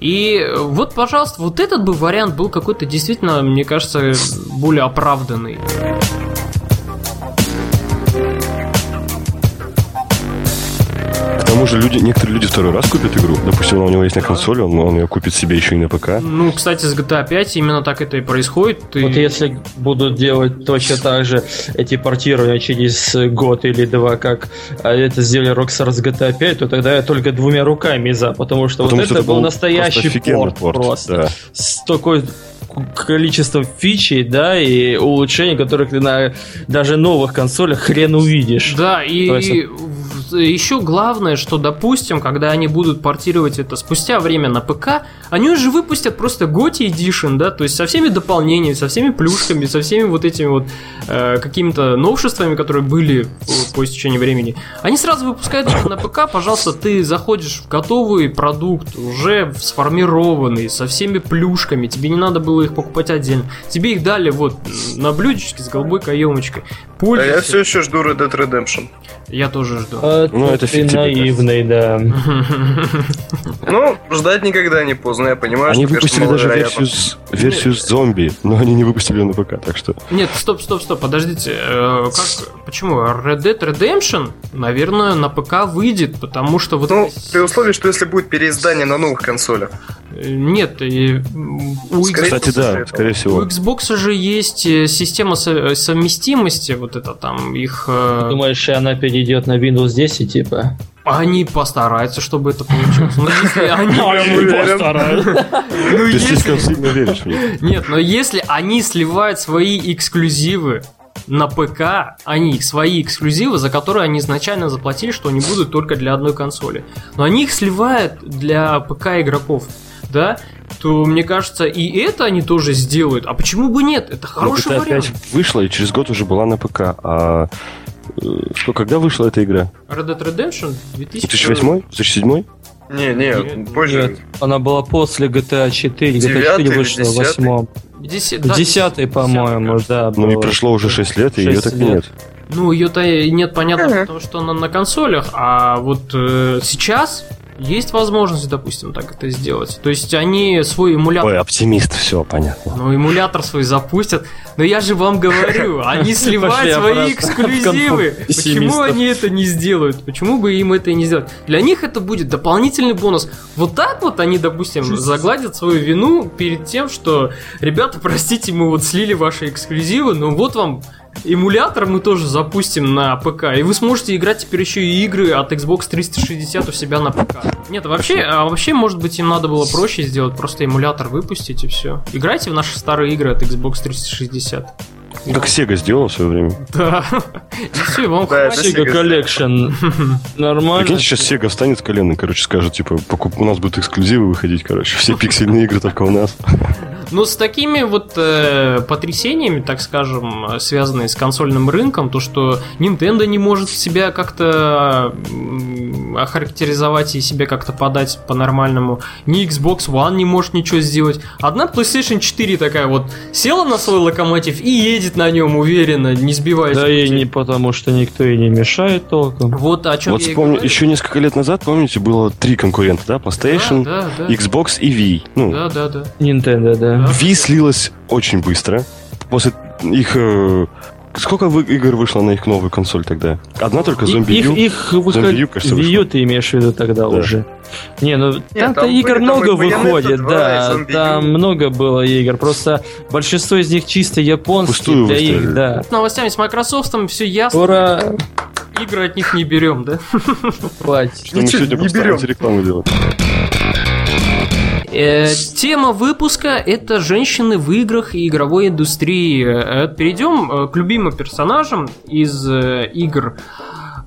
И э, вот, пожалуйста, вот этот бы вариант был какой-то действительно, мне кажется, более оправданный. Тому же люди, некоторые люди второй раз купят игру. Допустим, она у него есть на консоли, он, он ее купит себе еще и на ПК. Ну, кстати, с GTA 5 именно так это и происходит. Ты- Вот если будут делать точно так же эти портирования через год или два, как а, это сделали Rockstar с GTA 5, то тогда я только двумя руками за, потому что Потому вот что это был просто настоящий офигенный порт, просто. Да. С такой количеством фичей, да, и улучшений, которых ты на даже новых консолях хрен увидишь. Да, и есть- еще главное, что, допустим, когда они будут портировать это спустя время на ПК, они уже выпустят просто GOTY Edition, да, то есть со всеми дополнениями, со всеми плюшками, со всеми вот этими вот э, какими-то новшествами, которые были по, истечении времени. Они сразу выпускают это на ПК, пожалуйста, ты заходишь в готовый продукт, уже сформированный, со всеми плюшками, тебе не надо было их покупать отдельно. Тебе их дали вот на блюдечке с голубой каемочкой. А Пользуйся. я все еще жду Red Dead Redemption. Я тоже жду. А Ну, это ты наивный, да. Ну, ждать никогда не поздно, я понимаю, Они что, конечно, выпустили даже версию, с, версию с зомби, но они не выпустили ее на ПК, так что... Нет, стоп, стоп, стоп, подождите. э, как, почему? Red Dead Redemption, наверное, на ПК выйдет, потому что вот... Ну, при условии, что если будет переиздание на новых консолях. э, Нет, и, у, Кстати, да, скорее у всего. Xbox же есть э, система со- совместимости, вот это там их... э, Думаешь, она перейдет на Windows 10, типа? Они постараются, чтобы это получилось. Но если [LAUGHS] они... Ну, Ты слишком сильно веришь в. Нет, но если они сливают свои эксклюзивы на ПК, они их свои эксклюзивы, за которые они изначально заплатили, что они будут только для одной консоли. Но они их сливают для ПК игроков, да, то мне кажется, и это они тоже сделают. А почему бы нет? Это хороший GTA вариант. 5 вышла и через год уже была на ПК. А что, когда вышла эта игра? Red Dead Redemption 2000... 2008? 2007? Не, не, позже. Нет, она была после GTA 4. GTA Девятый 4 или вышла в десятый? 8 Деся- да, Десятый, по-моему, кажется. да. Ну и прошло уже 6 лет, и ее так и нет. Ну, ее-то и нет, понятно, потому что она на консолях, а вот э, сейчас есть возможность, допустим, так это сделать. То есть они свой эмулятор Ой, оптимист, все, понятно. Ну, эмулятор свой запустят. Но я же вам говорю, [LAUGHS] они сливают свои эксклюзивы. Почему они это не сделают? Почему бы им это и не сделать? Для них это будет дополнительный бонус. Вот так вот они, допустим, загладят свою вину перед тем, что, ребята, простите, мы вот слили ваши эксклюзивы, но вот вам эмулятор мы тоже запустим на ПК, и вы сможете играть теперь еще и игры от Xbox 360 у себя на ПК. Нет, вообще, а вообще, может быть, им надо было проще сделать, просто эмулятор выпустить и все. Играйте в наши старые игры от Xbox 360. Как Sega сделала в свое время. Да. И все, вам. Sega Collection. [LAUGHS] Нормально. Прикиньте, сейчас Sega встанет с колен и, короче, скажет, типа, у нас будут эксклюзивы выходить, короче. Все пиксельные игры только у нас. Но с такими вот э, потрясениями, так скажем, связанные с консольным рынком, то что Nintendo не может себя как-то охарактеризовать и себя как-то подать по-нормальному, ни Xbox One не может ничего сделать. Одна PlayStation 4 такая вот села на свой локомотив и едет на нем уверенно, не сбиваясь. Да и не потому, что никто и не мешает толком. Вот о чем Вот я вспомню, говорю. еще несколько лет назад, помните, было три конкурента, да? PlayStation, Да, да, да. Xbox и Wii. Ну, Да, да, да. Nintendo, да. Wii слилась очень быстро. После их... э, Сколько игр вышло на их новую консоль тогда? Одна только И- Zombie их, их выход... U, кажется, Wii U вышло. ты имеешь в виду тогда Да. уже. Не, ну там-то там игр были, там много Bayonetta выходит, 2, да. Там много было игр. Просто большинство из них чисто японские Пустую для выставили. их, да. С новостями с Microsoft все ясно, Ура! игры от них не берем, да? Хватит. Что мы сегодня не берем. рекламу делать. Э, Тема выпуска это женщины в играх и игровой индустрии. Э, Перейдем э, к любимым персонажам из э, игр.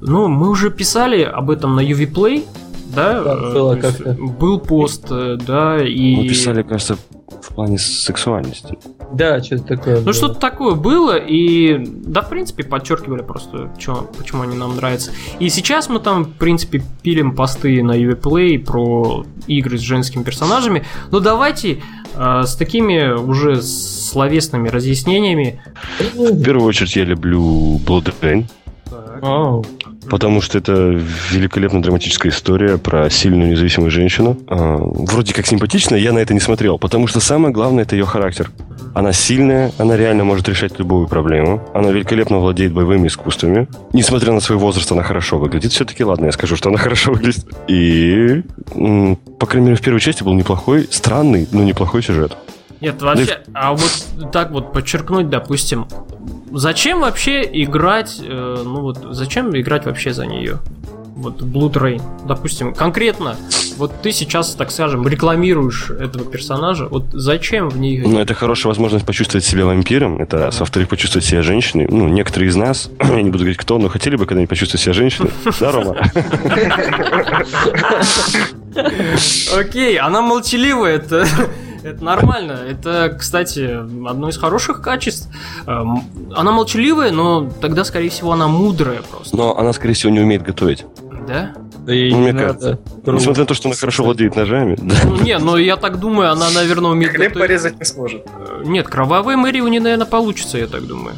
Ну, мы уже писали об этом на UV Play, да? Да, было как-то. Был пост, да, и... Мы писали, кажется, в плане сексуальности. Да, что-то такое. Ну, было. что-то такое было, и да, в принципе, подчеркивали просто, чё- почему они нам нравятся. И сейчас мы там, в принципе, пилим посты на UVPlay про игры с женскими персонажами. Но давайте а, с такими уже словесными разъяснениями. В первую очередь я люблю Blood Rain. Оу. Потому что это великолепная драматическая история про сильную независимую женщину. А, вроде как симпатичная, я на это не смотрел. Потому что самое главное это ее характер. Она сильная, она реально может решать любую проблему. Она великолепно владеет боевыми искусствами. Несмотря на свой возраст, она хорошо выглядит. Все-таки, ладно, я скажу, что она [LAUGHS] хорошо выглядит. И, по крайней мере, в первой части был неплохой, странный, но неплохой сюжет. Нет, вообще, а вот так вот подчеркнуть, допустим, зачем вообще играть, э, ну вот, зачем играть вообще за нее? Вот Blood Rain, допустим, конкретно, вот ты сейчас, так скажем, рекламируешь этого персонажа, вот зачем в нее? Ну, это хорошая возможность почувствовать себя вампиром. Это раз. Во-вторых, почувствовать себя женщиной. Ну, некоторые из нас, [CLEARS THROAT] я не буду говорить кто, но хотели бы когда-нибудь почувствовать себя женщиной. Да, Рома? [LAUGHS] Окей, она молчаливая, это, это нормально. Это, кстати, одно из хороших качеств. Эм, Она молчаливая, но тогда, скорее всего, она мудрая просто. Но она, скорее всего, не умеет готовить. Да? Да ей Ну, не мне надо. Несмотря на то, что она хорошо владеет ножами. Да. Ну, не, но я так думаю, она, наверное, умеет Хлеб готовить. порезать не сможет. Э, Нет, кровавой Мэри у нее, наверное, получится, я так думаю.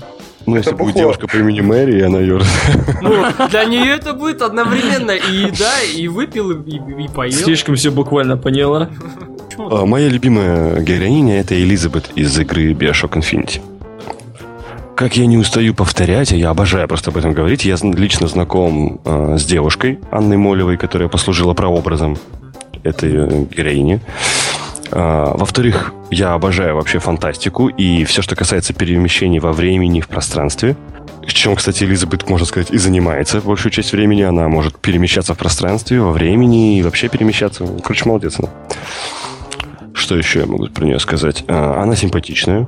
Ну, если Это будет бухло. девушка по имени Мэри, и она ее... [LAUGHS] Ну, для нее это будет одновременно и еда, и выпил, и, и поел. Слишком все буквально поняла. Почему? А, Моя любимая героиня это Элизабет из игры Bioshock Infinity. Как я не устаю повторять, а я обожаю просто об этом говорить, я лично знаком э, с девушкой Анной Молевой, которая послужила прообразом этой э, героини. А, во-вторых, я обожаю вообще фантастику и все, что касается перемещений во времени, в пространстве. Чем, кстати, Элизабет, можно сказать, и занимается большую часть времени. Она может перемещаться в пространстве, во времени и вообще перемещаться. Короче, молодец она. Что еще я могу про нее сказать? А, Она симпатичная,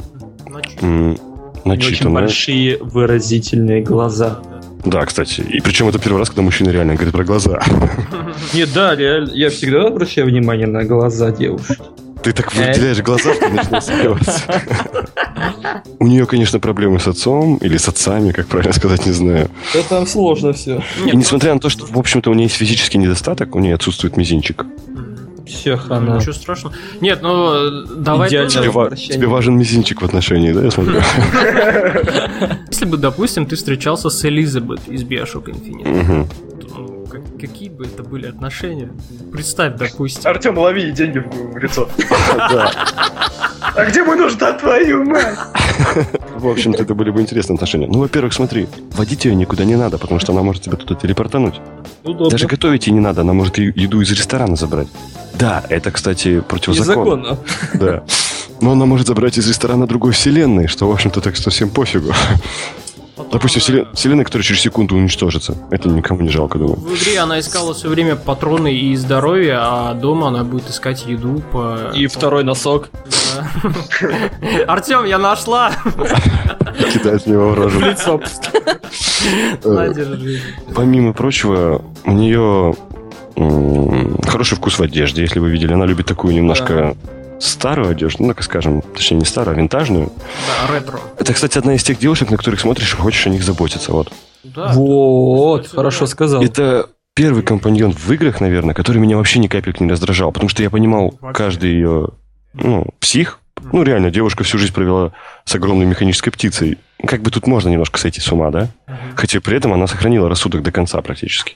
И очень начитанная. большие выразительные глаза. Да, кстати. И причем это первый раз, когда мужчина реально говорит про глаза. [LAUGHS] Нет, да, реально, я всегда обращаю внимание на глаза девушки. Ты так выделяешь глаза, что начинаешь смеяться. У нее, конечно, проблемы с отцом или с отцами, как правильно сказать, не знаю. Да там сложно все. И несмотря на то, что, в общем-то, у нее есть физический недостаток, у нее отсутствует мизинчик. Всех ну, она. Ничего страшного. Нет, ну давай Идеально. тоже- Тебе, ва- тебе важен мизинчик в отношении, да, я смотрю? [LAUGHS] Если бы, допустим, ты встречался с Элизабет из Bioshock Infinite, ну, как- какие бы это были отношения? Представь, допустим. Артем, лови деньги в, лицо. [LAUGHS] А где мой нож, да твою мать? [LAUGHS] В общем-то, это были бы интересные отношения. Ну, во-первых, смотри, водить ее никуда не надо, потому что она может тебя туда телепортануть. Удобно. Даже готовить ей не надо, она может еду из ресторана забрать. Да, это, кстати, противозаконно. Незаконно. Да. Но она может забрать из ресторана другой вселенной, что, в общем-то, так что всем пофигу. Допустим, вселенная, которая через секунду уничтожится. Это никому не жалко, думаю. В игре она искала все время патроны и здоровье, а дома она будет искать еду по... И второй носок. [LAUGHS] Артем, я нашла! Кидает в него в рожу. Лицо. Помимо прочего, у нее хороший вкус в одежде, если вы видели. Она любит такую немножко старую одежду, ну, так скажем, точнее, не старую, а винтажную. Да, ретро. Это, кстати, одна из тех девушек, на которых смотришь и хочешь о них заботиться. Вот. Да. Вот, хорошо сказал. Это первый компаньон в играх, наверное, который меня вообще ни капельки не раздражал, потому что я понимал Вообще. каждый ее ну, псих. Ну, реально, девушка всю жизнь провела с огромной механической птицей. Как бы тут можно немножко сойти с ума, да? Хотя при этом она сохранила рассудок до конца практически.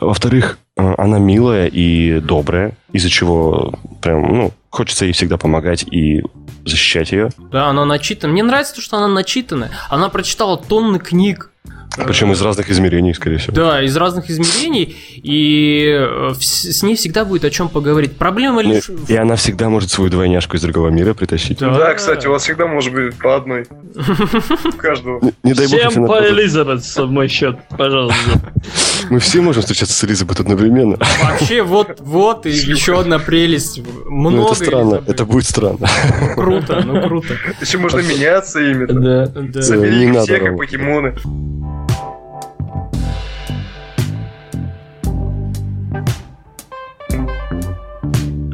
Во-вторых, э, она милая и добрая, из-за чего прям, ну, хочется ей всегда помогать и защищать ее. Да, она начитана. Мне нравится то, что она начитана. Она прочитала тонны книг. Причем из разных измерений, скорее всего. Да, из разных измерений, и э, с ней всегда будет о чем поговорить. Проблема лишь... И она всегда может свою двойняшку из другого мира притащить. Да, кстати, у вас всегда может быть по одной. [LAUGHS] Каждого. Не, не дай бог, Всем по Элизабет в мой счет, пожалуйста. [LAUGHS] Мы все можем встречаться с Элизабет одновременно. Вообще, вот, вот, и еще одна прелесть. Много Ну, это странно. Элизабет. Это будет странно. Ну, круто, ну круто. Еще можно меняться ими. Да. Да. Забери Не их надо, всех, как покемоны.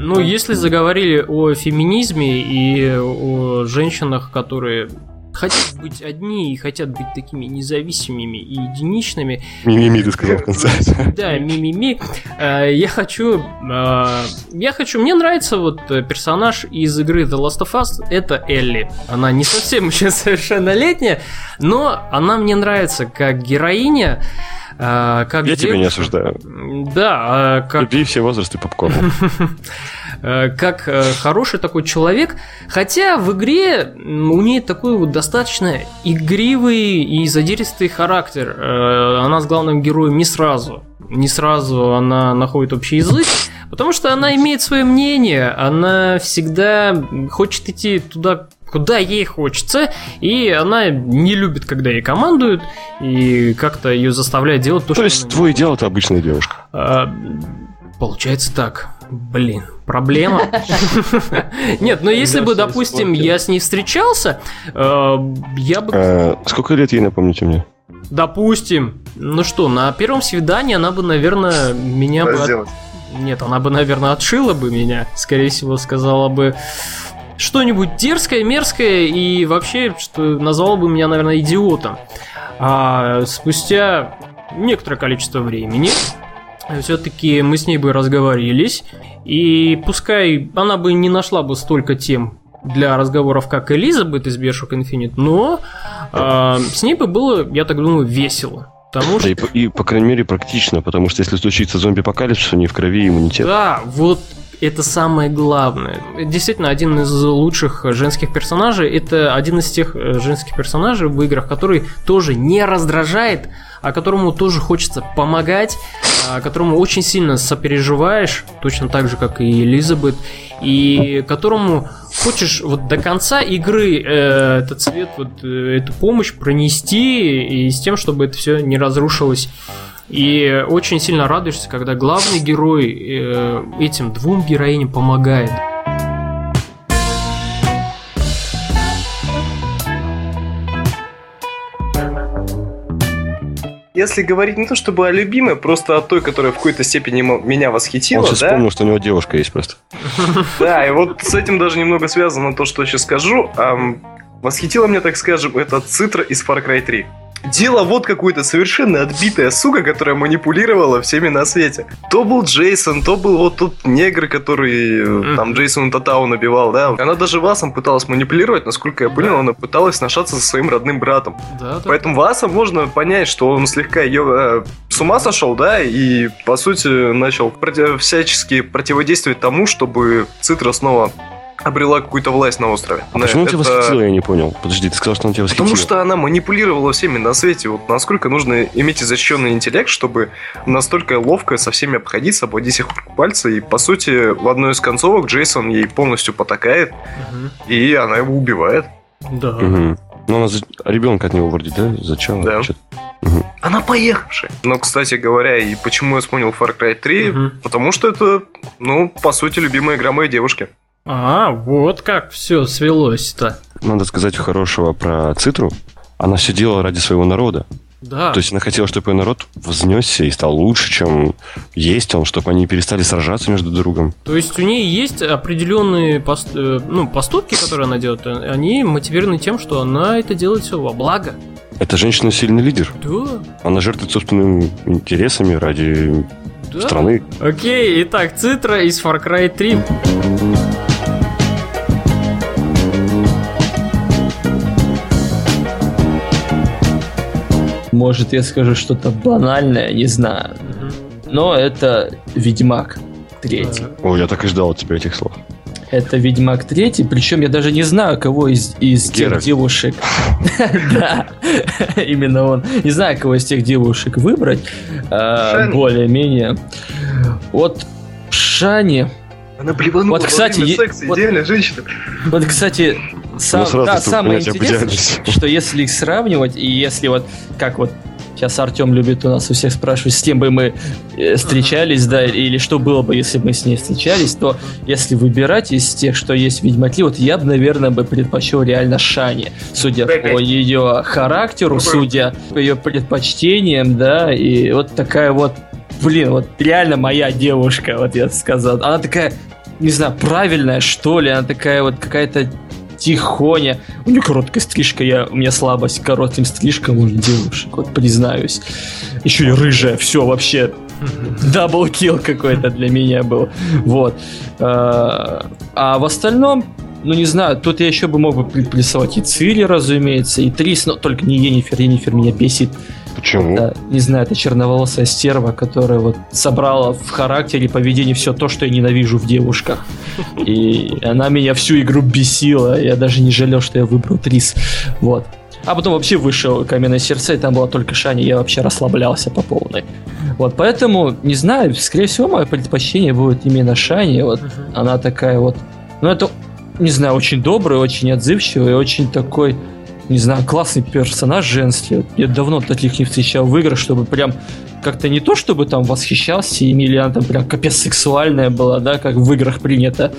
Ну, если заговорили о феминизме и о женщинах, которые хотят быть одни и хотят быть такими независимыми и единичными. Мимими, ты сказал в конце. [LAUGHS] Да, мимими. Э, Я хочу... э, Я хочу... Мне нравится вот э, персонаж из игры The Last of Us. Это Элли. Она не совсем [LAUGHS] еще совершеннолетняя, но она мне нравится как героиня. Э, Как Я тебя не осуждаю. Да, э, как Люби все возрасты попкорн. э, [LAUGHS] как э, хороший такой человек, хотя в игре у нее такой вот достаточно игривый и задиристый характер. Э, Она с главным героем не сразу, не сразу она находит общий язык, потому что она имеет свое мнение, она всегда хочет идти туда, куда ей хочется, и она не любит, когда ей командуют, и как-то ее заставляет делать то, То что есть она твой идеал это обычная девушка. а, Получается так. Блин, проблема. [LAUGHS] Нет, но если бы, допустим, я с ней встречался, э, я бы, А, Сколько лет ей, напомните мне? допустим, ну что, на первом свидании она бы, наверное, меня бы... Нет, она бы, наверное, отшила бы меня. Скорее всего, сказала бы что-нибудь дерзкое, мерзкое и вообще, что назвала бы меня, наверное, идиотом. А спустя некоторое количество времени все-таки мы с ней бы разговорились, и пускай она бы не нашла бы столько тем для разговоров, как Элизабет из Bioshock Infinite, но а, с ней бы было, я так думаю, весело. Потому Да, что и, по- и, по крайней мере, практично, потому что если случится зомби-апокалипсис, у нее в крови иммунитет. Да, вот это самое главное. Действительно, один из лучших женских персонажей, это один из тех э, женских персонажей в играх, который тоже не раздражает, а которому тоже хочется помогать, а которому очень сильно сопереживаешь, точно так же, как и Элизабет, и которому хочешь вот до конца игры э, этот цвет, вот э, эту помощь пронести, и с тем, чтобы это все не разрушилось и очень сильно радуешься, когда главный герой э, этим двум героиням помогает. Если говорить не то чтобы о любимой, просто о той, которая в какой-то степени меня восхитила, Он сейчас да? вспомнил, что у него девушка есть просто. Да, и вот с этим даже немного связано то, что я сейчас скажу. Восхитила меня, так скажем, это Цитра из Far Cry 3. Дело вот какую-то совершенно отбитая сука, которая манипулировала всеми на свете. То был Джейсон, то был вот тот негр, который э, там Джейсону Татау набивал, да. Она даже Васом пыталась манипулировать, насколько я понял, она пыталась сношаться со своим родным братом. Да, да. Поэтому Васа можно понять, что он слегка ее э, с ума сошел, да, и по сути начал проти- всячески противодействовать тому, чтобы Цитра снова обрела какую-то власть на острове. А почему он тебя Это- восхитил, я не понял. Подожди, ты сказал, что он тебя восхитил. Потому что она манипулировала всеми на свете. Вот насколько нужно иметь изощренный интеллект, чтобы настолько ловко со всеми обходиться, обводить их пальцы. И, по сути, в одной из концовок Джейсон ей полностью потакает, Мгм. и она его убивает. Да. Мгм. Ну, она за- ребенка от него вроде, да? Зачем? Да. Чё- Она поехавшая. Но, кстати говоря, и почему я вспомнил Far Cry 3, Мгм. потому что это, ну, по сути, любимая игра моей девушки. А, вот как все свелось-то. Надо сказать хорошего про Цитру. Она все делала ради своего народа. Да. То есть она хотела, чтобы ее народ вознесся и стал лучше, чем есть он, чтобы они перестали сражаться между другом. То есть у нее есть определенные пост- э, ну, поступки, которые она делает, э, они мотивированы тем, что она это делает все во благо. Эта женщина сильный лидер. Да, Она жертвует собственными интересами ради да. страны. Окей, итак, Цитра из Far Cry 3. Может, я скажу что-то банальное, не знаю. Но это Ведьмак третий. О, я так и ждал от тебя этих слов. Это Ведьмак третий, причем я даже не знаю, кого из, из тех девушек. [LAUGHS] Да, именно он. Не знаю, кого из тех девушек выбрать. а. Более-менее. Вот Шани. Она блеванула Вот, во кстати, секса, вот- идеальная женщина. Вот, кстати, сам, сразу да, самое интересное, [LAUGHS] что если их сравнивать, и если вот, как вот сейчас Артем любит у нас у всех спрашивать, с кем бы мы э, встречались, да, или что было бы, если бы мы с ней встречались, то если выбирать из тех, что есть в Ведьмаке, вот я бы, наверное, бы предпочел реально Шани, судя по ее характеру, судя по ее предпочтениям, да, и вот такая вот, блин, вот реально моя девушка, вот я сказал. Она такая, не знаю, правильная, что ли, она такая вот какая-то тихоня. У нее короткая стрижка, я, у меня слабость к коротким стрижкам у девушек, вот признаюсь. Еще и рыжая, все вообще double kill какой-то для меня был. Вот. А, а в остальном, ну не знаю, тут я еще бы мог бы приплюсовать и Цири, разумеется, и Трис, но только не Енифер. Енифер меня бесит. Почему? Это, не знаю, это черноволосая стерва, которая вот собрала в характере, поведении все то, что я ненавижу в девушках. [LAUGHS] И она меня всю игру бесила. Я даже не жалел, что я выбрал Трис. Вот. А потом вообще вышел Каменное сердце, и там была только Шани, я вообще расслаблялся по полной. Вот, поэтому, не знаю, скорее всего, мое предпочтение будет именно Шани. Вот uh-huh. она такая вот. Ну, это, не знаю, очень добрый, очень отзывчивый, очень такой, не знаю, классный персонаж женский. Я давно таких не встречал в играх, чтобы прям как-то не то, чтобы там восхищался ими, или она там прям капец сексуальная была, да, как в играх принято,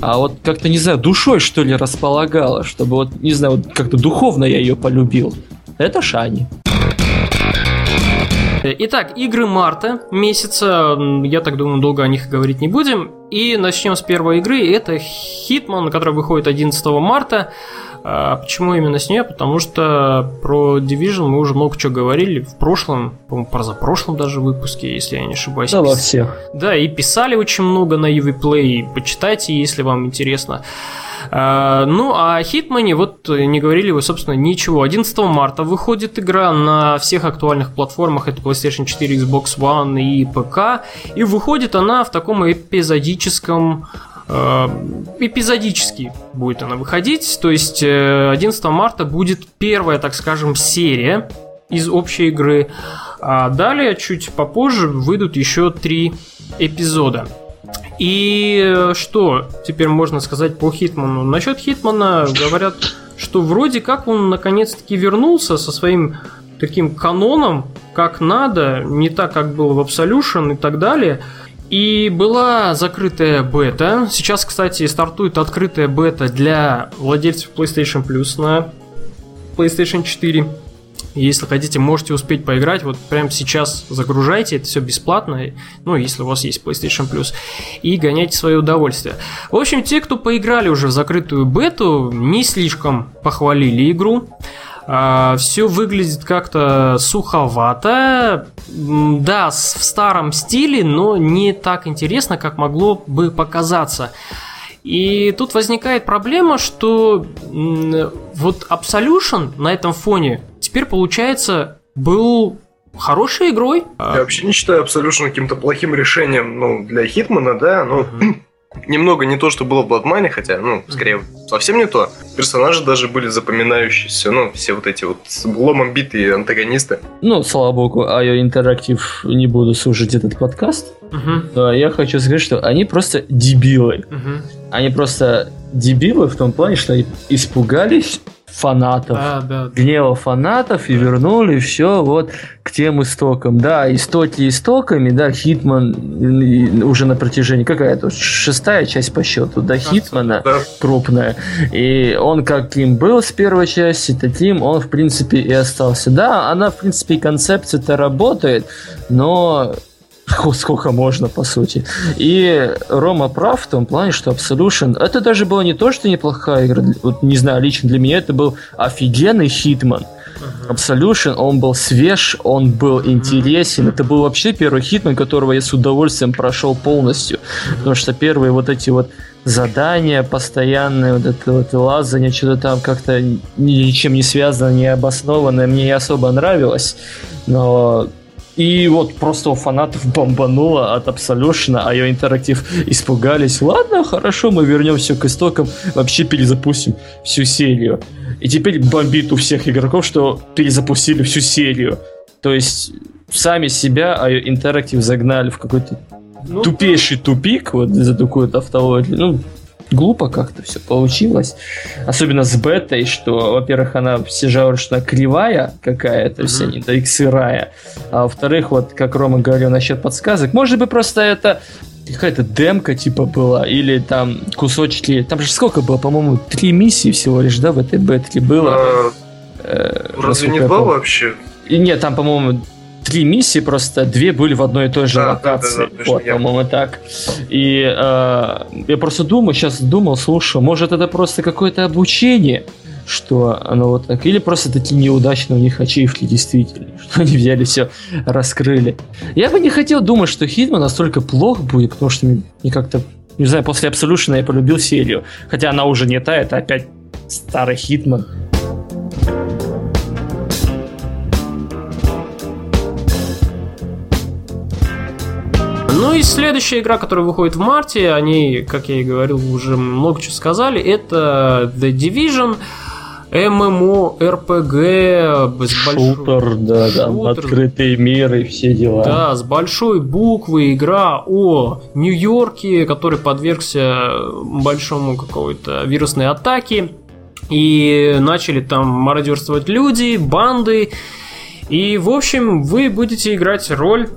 а вот как-то, не знаю, душой, что ли, располагала, чтобы вот, не знаю, вот как-то духовно я ее полюбил. Это Шани. Итак, игры марта месяца, я так думаю, долго о них говорить не будем. И начнем с первой игры, это Hitman, которая выходит 11 марта. А почему именно с нее? Потому что про Division мы уже много чего говорили в прошлом, по-моему, позапрошлом даже выпуске, если я не ошибаюсь. Да, во всех. Да, и писали очень много на UV Play, почитайте, если вам интересно. А, ну, а Hitman, вот не говорили вы, собственно, ничего. 11 марта выходит игра на всех актуальных платформах, это PlayStation 4, Xbox One и ПК, и выходит она в таком эпизодическом Э, эпизодически будет она выходить, то есть 11 э, марта будет первая, так скажем, серия из общей игры, а далее чуть попозже выйдут еще три эпизода. И э, что теперь можно сказать по Хитману? Насчет Хитмана говорят, что вроде как он наконец-таки вернулся со своим таким каноном, как надо, не так, как было в Absolution и так далее – и была закрытая бета. Сейчас, кстати, стартует открытая бета для владельцев PlayStation Plus на PlayStation 4. Если хотите, можете успеть поиграть. Вот прямо сейчас загружайте, это все бесплатно. Ну, если у вас есть PlayStation Plus. И гоняйте свое удовольствие. В общем, те, кто поиграли уже в закрытую бету, не слишком похвалили игру. А, все выглядит как-то суховато. Да, в старом стиле, но не так интересно, как могло бы показаться. И тут возникает проблема, что вот Absolution на этом фоне теперь получается был хорошей игрой. Я вообще не считаю Absolution каким-то плохим решением ну, для Хитмана, да, но uh-huh немного не то, что было в Bloodmoney, хотя, ну, скорее, совсем не то. Персонажи даже были запоминающиеся, ну, все вот эти вот с ломом битые антагонисты. Ну, слава богу, IO Interactive не буду слушать этот подкаст. Угу. Но я хочу сказать, что они просто дебилы. Угу. Они просто дебилы в том плане, что испугались фанатов, да, да, гнева фанатов и вернули все вот к тем истокам. Да, истоки истоками, да, Хитман уже на протяжении, какая то шестая часть по счету, да, Хитмана да. крупная. И он каким был с первой части, таким он, в принципе, и остался. Да, она, в принципе, концепция-то работает, но [LAUGHS] сколько можно, по сути. И Рома прав в том плане, что Absolution, это даже было не то, что неплохая игра, вот не знаю, лично для меня это был офигенный хитман. Absolution, он был свеж, он был интересен. Это был вообще первый хитман, которого я с удовольствием прошел полностью. Потому что первые вот эти вот задания постоянные, вот это вот лазание, что-то там как-то ничем не связано, не обоснованное, мне не особо нравилось. Но и вот просто у фанатов бомбануло от Absolution, IO Interactive испугались. Ладно, хорошо, мы вернемся к истокам, вообще перезапустим всю серию. И теперь бомбит у всех игроков, что перезапустили всю серию. То есть сами себя а интерактив загнали в какой-то ну, тупейший тупик вот за такую автологию. Ну, глупо как-то все получилось. Особенно с бетой, что, во-первых, она все она кривая какая-то, mm-hmm. вся не да сырая. А во-вторых, вот как Рома говорил насчет подсказок, может быть, просто это какая-то демка типа была, или там кусочки, там же сколько было, по-моему, три миссии всего лишь, да, в этой бетке было. А, э, разве не два вообще? И нет, там, по-моему, три миссии, просто две были в одной и той же Да, локации. да, да, да, вот, я- по-моему, так. И э, я просто думаю, сейчас думал, слушай, может это просто какое-то обучение, что оно вот так, или просто такие неудачные у них ачивки действительно, [LAUGHS] что они взяли все, раскрыли. Я бы не хотел думать, что Хитман настолько плох будет, потому что мне мне как-то, не знаю, после Absolution я полюбил серию, хотя она уже не та, это опять старый Хитман. И следующая игра, которая выходит в марте, о ней, как я и говорил, уже много чего сказали, это The Division, MMORPG с большой... Шутер, да, да, Шутер. открытый мир и все дела. Да, с большой буквы игра о Нью-Йорке, который подвергся большому какой-то вирусной атаке. И начали там мародерствовать люди, банды. И, в общем, вы будете играть роль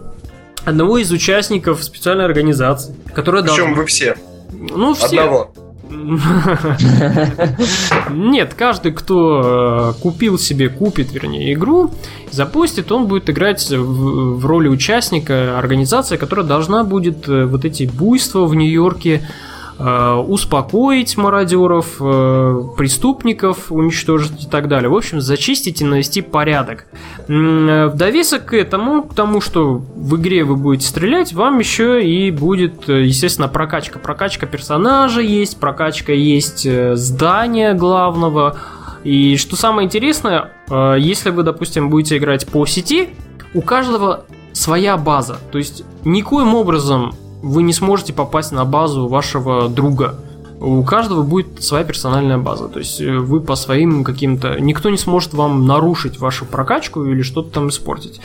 одного из участников специальной организации, которая Причем должна... вы все. Ну, все. Одного. [LAUGHS] Нет, каждый, кто э, купил себе, купит, вернее, игру, запустит, он будет играть в, в роли участника организации, которая должна будет э, вот эти буйства в Нью-Йорке успокоить мародеров, э, преступников, уничтожить и так далее. В общем, зачистить и навести порядок. Э, В довесок к этому, к тому, что в игре вы будете стрелять, вам еще и будет, э, естественно, прокачка. Прокачка персонажа есть, прокачка есть э, здания главного. И что самое интересное, э, если вы, допустим, будете играть по сети, у каждого своя база. То есть никоим образом вы не сможете попасть на базу вашего друга. У каждого будет своя персональная база. То есть э, вы по своим каким-то... Никто не сможет вам нарушить вашу прокачку или что-то там испортить.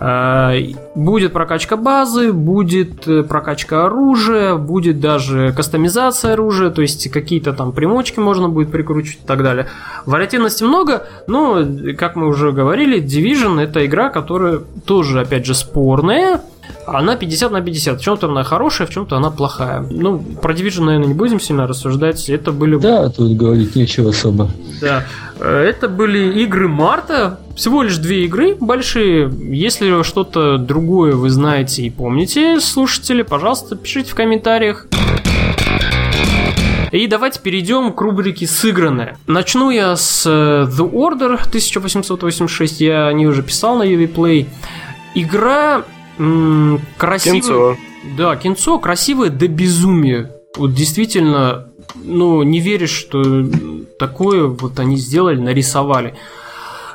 Э, Будет прокачка базы, будет э, прокачка оружия, будет даже кастомизация оружия, то есть какие-то там примочки можно будет прикручивать и так далее. Вариативности много, но, как мы уже говорили, Division это игра, которая тоже, опять же, спорная, она 50 на 50. В чем-то она хорошая, в чем-то она плохая. Ну, про Division, наверное, не будем сильно рассуждать. Это были... Да, тут говорить нечего особо. Да. Э, Это были игры марта. Всего лишь две игры большие. Если что-то другое вы знаете и помните, слушатели, пожалуйста, пишите в комментариях. И давайте перейдем к рубрике «Сыгранное». Начну я с э, The Order 1886. Я о ней уже писал на UV Игра м, красивая. Кинцо. Да, кинцо красивое до безумия. Вот действительно, ну, не веришь, что такое вот они сделали, нарисовали.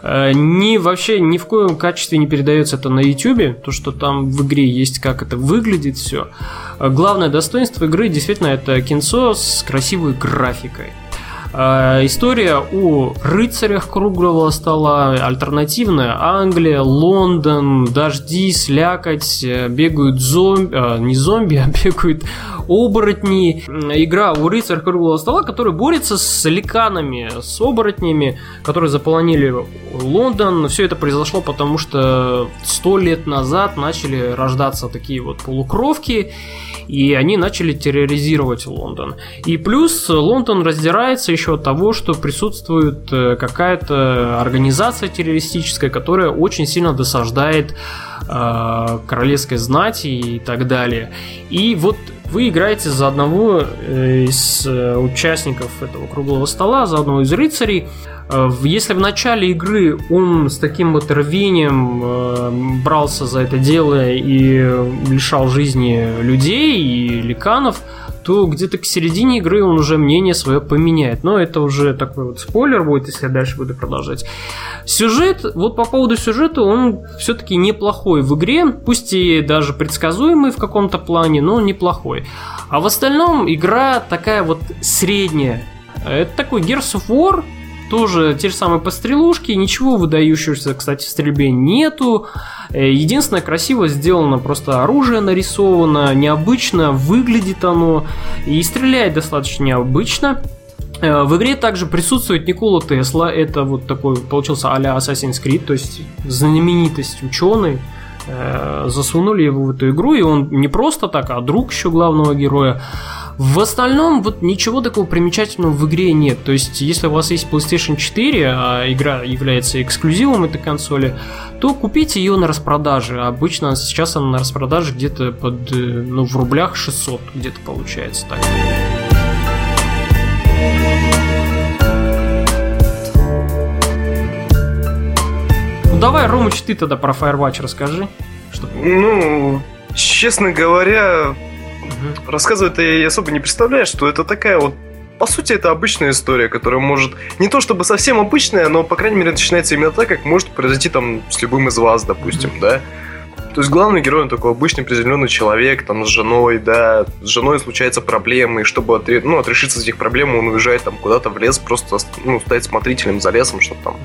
Э, Ни вообще ни в коем качестве не передается это на YouTube, то, что там в игре есть, как это выглядит все. Главное достоинство игры действительно это кинцо с красивой графикой. Э, История о рыцарях круглого стола, альтернативная Англия, Лондон, дожди, слякоть, э, бегают зомби, а, не зомби, [LAUGHS] а бегают оборотни. Игра у рыцаря круглого стола, который борется с ликанами, с оборотнями, которые заполонили Лондон. Все это произошло потому, что сто лет назад начали рождаться такие вот полукровки, и они начали терроризировать Лондон. И плюс Лондон раздирается еще от того, что присутствует э, какая-то организация террористическая, которая очень сильно досаждает э, королевской знати и так далее. И вот вы играете за одного э, из э, участников этого круглого стола, за одного из рыцарей. Э, Если в начале игры он с таким вот рвением э, брался за это дело и э, лишал жизни людей и ликанов, то где-то к середине игры он уже мнение свое поменяет. Но это уже такой вот спойлер будет, если я дальше буду продолжать. Сюжет, вот по поводу сюжета, он все-таки неплохой в игре, пусть и даже предсказуемый в каком-то плане, но неплохой. А в остальном игра такая вот средняя. Это такой Gears of War, тоже те же самые пострелушки, ничего выдающегося, кстати, в стрельбе нету. Э, Единственное, красиво сделано, просто оружие нарисовано, необычно выглядит оно, и стреляет достаточно необычно. Э, В игре также присутствует Никола Тесла, это вот такой, получился а-ля Assassin's Creed, то есть знаменитость ученый. Э, Засунули его в эту игру, и он не просто так, а друг еще главного героя. В остальном, вот ничего такого примечательного в игре нет. То есть, если у вас есть PlayStation 4, а игра является эксклюзивом этой консоли, то купите ее на распродаже. Обычно сейчас она на распродаже где-то под, э, ну, в рублях 600 где-то получается так. Ну давай, Ромыч, ты тогда про Firewatch расскажи. Что... Ну, честно говоря, угу. рассказывать я особо не представляю, что это такая вот по сути, это обычная история, которая может... Не то чтобы совсем обычная, но, по крайней мере, начинается именно так, как может произойти там с любым из вас, допустим, да? То есть главный герой, он такой обычный приземленный человек, там, с женой, да, с женой случаются проблемы, и чтобы отре... ну, отрешиться от этих проблем, он уезжает там куда-то в лес, просто ну, стать смотрителем за лесом, чтобы там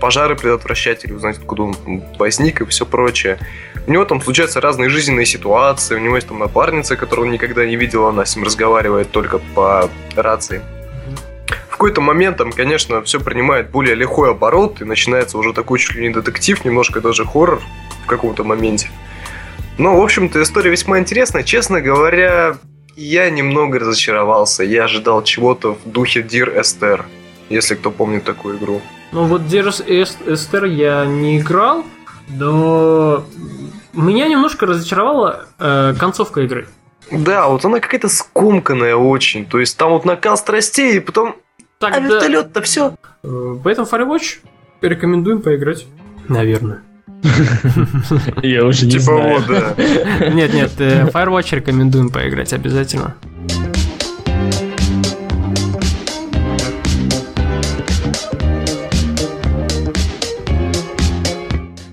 пожары предотвращать или узнать, откуда он возник и все прочее. У него там случаются разные жизненные ситуации, у него есть там напарница, которую он никогда не видел, она с ним разговаривает только по рации. Какой-то момент там, конечно, все принимает более лихой оборот, и начинается уже такой чуть ли не детектив, немножко даже хоррор в каком-то моменте. Но, в общем-то, история весьма интересная. Честно говоря, я немного разочаровался. Я ожидал чего-то в духе Dear Esther, если кто помнит такую игру. Ну вот Dear Esther я не играл, но меня немножко разочаровала э, концовка игры. Да, вот она какая-то скомканная очень. То есть там вот накал страстей, и потом... Тогда... А вертолет-то все. Поэтому Firewatch рекомендуем поиграть. Наверное. [LAUGHS] Я уже не типа знаю. Типа да. [LAUGHS] Нет, нет, э, Firewatch рекомендуем поиграть обязательно.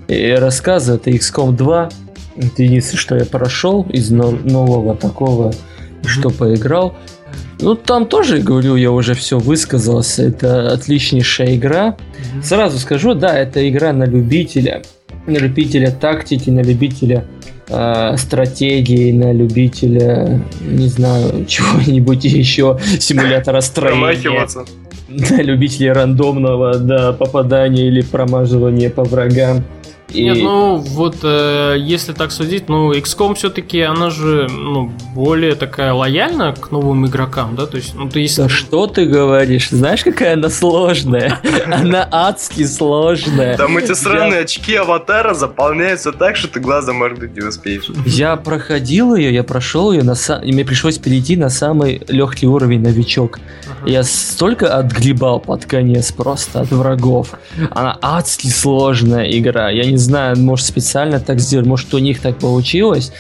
И рассказы это XCOM 2. Это единственное, что я прошел из нового такого, что поиграл. Ну, там тоже, говорю, я уже все высказался. Это отличнейшая игра. Сразу скажу, да, это игра на любителя на любителя тактики, на любителя э, стратегии, на любителя, не знаю, [LAUGHS] чего-нибудь еще, симулятора строения. [LAUGHS] На любителя рандомного да, попадания или промаживания по врагам. И... Нет, ну вот э, если так судить, ну XCOM все-таки она же ну, более такая лояльна к новым игрокам, да? То есть, ну ты если... Да что ты говоришь? Знаешь, какая она сложная? [LAUGHS] Она адски сложная. Там эти сраные очки аватара заполняются так, что ты глазом моргнуть не успеешь. Я проходил ее, я прошел ее, и мне пришлось перейти на самый легкий уровень новичок. Я столько отгребал под конец просто от врагов. Она адски сложная игра. Я не не знаю, может специально так сделали, может у них так получилось,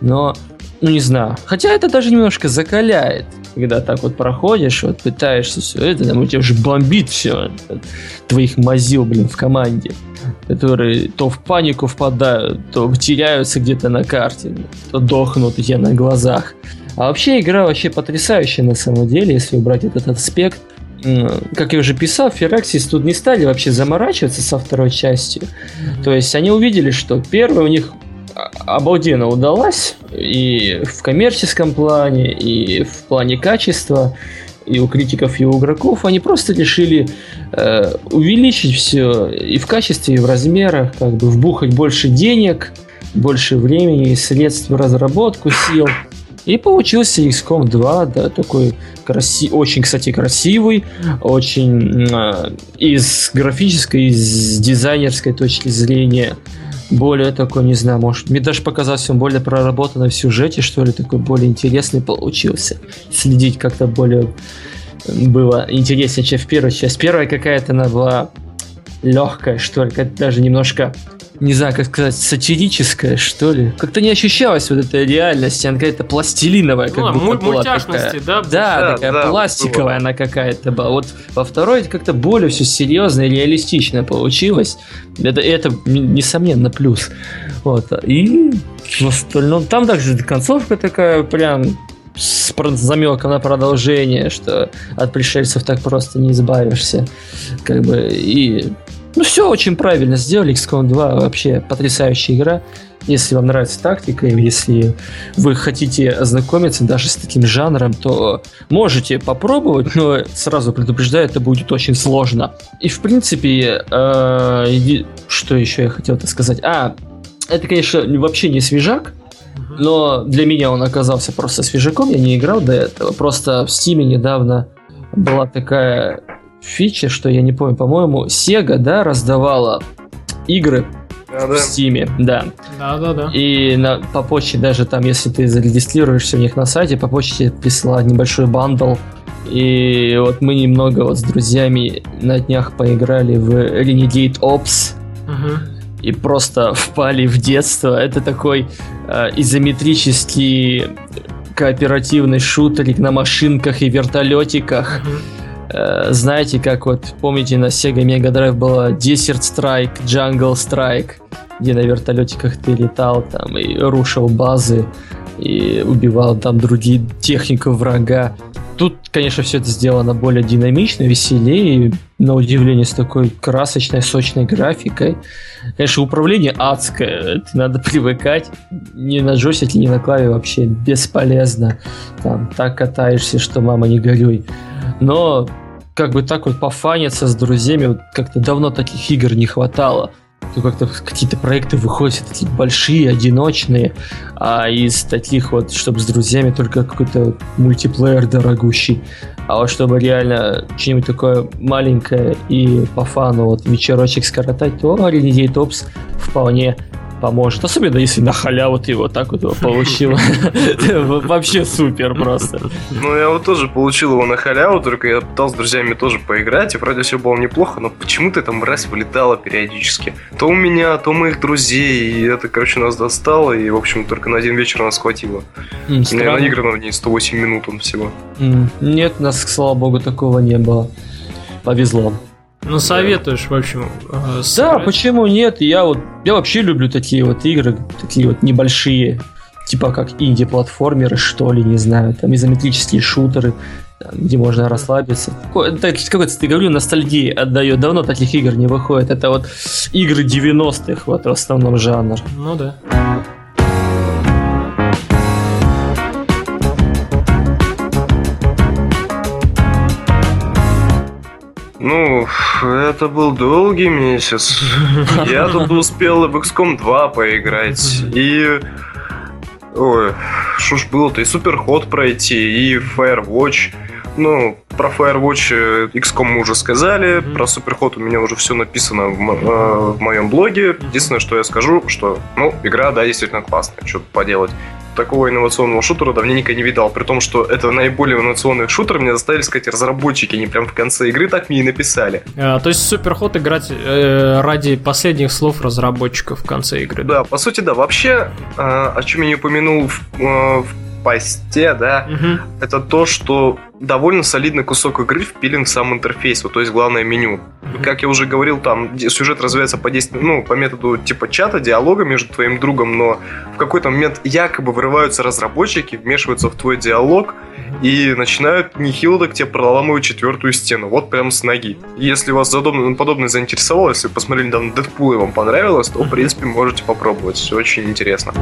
но ну не знаю. Хотя это даже немножко закаляет, когда так вот проходишь, вот пытаешься все это, там у тебя уже бомбит все твоих мазил, блин, в команде, которые то в панику впадают, то теряются где-то на карте, то дохнут у тебя на глазах. А вообще игра вообще потрясающая на самом деле, если убрать этот аспект как я уже писал, Firaxis тут не стали вообще заморачиваться со второй частью. Mm-hmm. То есть они увидели, что первая у них обалденно удалась и в коммерческом плане, и в плане качества, и у критиков, и у игроков. Они просто решили э, увеличить все и в качестве, и в размерах, как бы вбухать больше денег, больше времени и средств в разработку, сил. И получился XCOM 2, да, такой краси... очень, кстати, красивый, очень э, из графической, из дизайнерской точки зрения более такой, не знаю, может, мне даже показался он более проработанный в сюжете, что ли, такой более интересный получился. Следить как-то более было интереснее, чем в первой части. Первая какая-то она была легкая, что ли, даже немножко не знаю, как сказать, сатирическая, что ли. Как-то не ощущалась вот эта реальность, она какая-то пластилиновая, как ну, будто была такая. да? Да, да такая да, пластиковая было. она какая-то была. Вот во второй как-то более все серьезно и реалистично получилось. Это, это несомненно плюс. Вот. И в остальном, там также концовка такая прям с замеком на продолжение, что от пришельцев так просто не избавишься. Как бы и ну, все очень правильно сделали. XCOM 2 вообще потрясающая игра. Если вам нравится тактика, если вы хотите ознакомиться даже с таким жанром, то можете попробовать, но сразу предупреждаю, это будет очень сложно. И в принципе, э, что еще я хотел сказать? А, это, конечно, вообще не свежак, Но для меня он оказался просто свежаком, я не играл до этого. Просто в Стиме недавно была такая фича, что я не помню, по-моему, Sega, да, раздавала игры в. Стиме, да. Да, да, да. И на, по почте даже там, если ты зарегистрируешься у них на сайте, по почте присылают небольшой бандл. И вот мы немного вот с друзьями на днях поиграли в Renegade Ops Мгм. и просто впали в детство. Это такой э, изометрический кооперативный шутерик на машинках и вертолетиках. Мгм. Э, знаете, как вот, помните, на Sega Mega Drive была Desert Strike, Jungle Strike, где на вертолетиках ты летал там и рушил базы и убивал там другие технику врага. Тут, конечно, все это сделано более динамично, веселее, на удивление, с такой красочной, сочной графикой. Конечно, управление адское, это надо [LAUGHS] привыкать. Ни на джойстике, ни на клаве вообще бесполезно. Там так катаешься, что мама не горюй. Но как бы так вот пофаниться с друзьями, вот как-то давно таких игр не хватало. То как-то какие-то проекты выходят такие большие, одиночные, а из таких вот, чтобы с друзьями только какой-то мультиплеер дорогущий. А вот чтобы реально что-нибудь такое маленькое и по фану вот вечерочек скоротать, то Renegade Ops вполне поможет. Особенно если на халяву ты вот так вот его получил. [LAUGHS] Вообще супер просто. Ну, я вот тоже получил его на халяву, только я пытался с друзьями тоже поиграть, и вроде все было неплохо, но почему-то эта мразь вылетала периодически. То у меня, то у моих друзей, и это, короче, нас достало, и, в общем, только на один вечер нас хватило. Странно. наиграно в ней 108 минут он всего. Нет, у нас, слава богу, такого не было. Повезло. Ну, советуешь, в общем, э, Да, почему нет? Я вот я вообще люблю такие вот игры, такие вот небольшие, типа как инди-платформеры, что ли, не знаю, там изометрические шутеры, где можно расслабиться. Это какой-то, ты говорю, ностальгии отдает. Давно таких игр не выходит. Это вот игры 90-х, вот в основном жанр. Ну да. Ну, это был долгий месяц. Я тут успел в XCOM 2 поиграть, и... Ой, что ж было-то, и Суперход пройти, и Firewatch. Ну, про Firewatch э, XCOM мы уже сказали, про Суперход у меня уже все написано в, мо- э, в моем блоге. Единственное, что я скажу, что, ну, игра, да, действительно классная, что поделать. Такого инновационного шутера давненько не видал, при том, что это наиболее инновационный шутер, мне заставили сказать разработчики, они прям в конце игры так мне и написали. А, то есть Суперход играть э, ради последних слов разработчиков в конце игры. Да, по сути, да. Вообще, а, о чем я не упомянул в, э, в посте, да, Мгм. это то, что довольно солидный кусок игры впилен в сам интерфейс, вот, то есть главное меню. Как я уже говорил, там сюжет развивается по действию, ну, по методу типа чата, диалога между твоим другом, но в какой-то момент якобы вырываются разработчики, вмешиваются в твой диалог и начинают нехило так тебе проламывать четвертую стену, вот прям с ноги. Если вас задобно- подобное заинтересовало, если вы посмотрели недавно Дэдпул и вам понравилось, то, в принципе, можете попробовать, все очень интересно.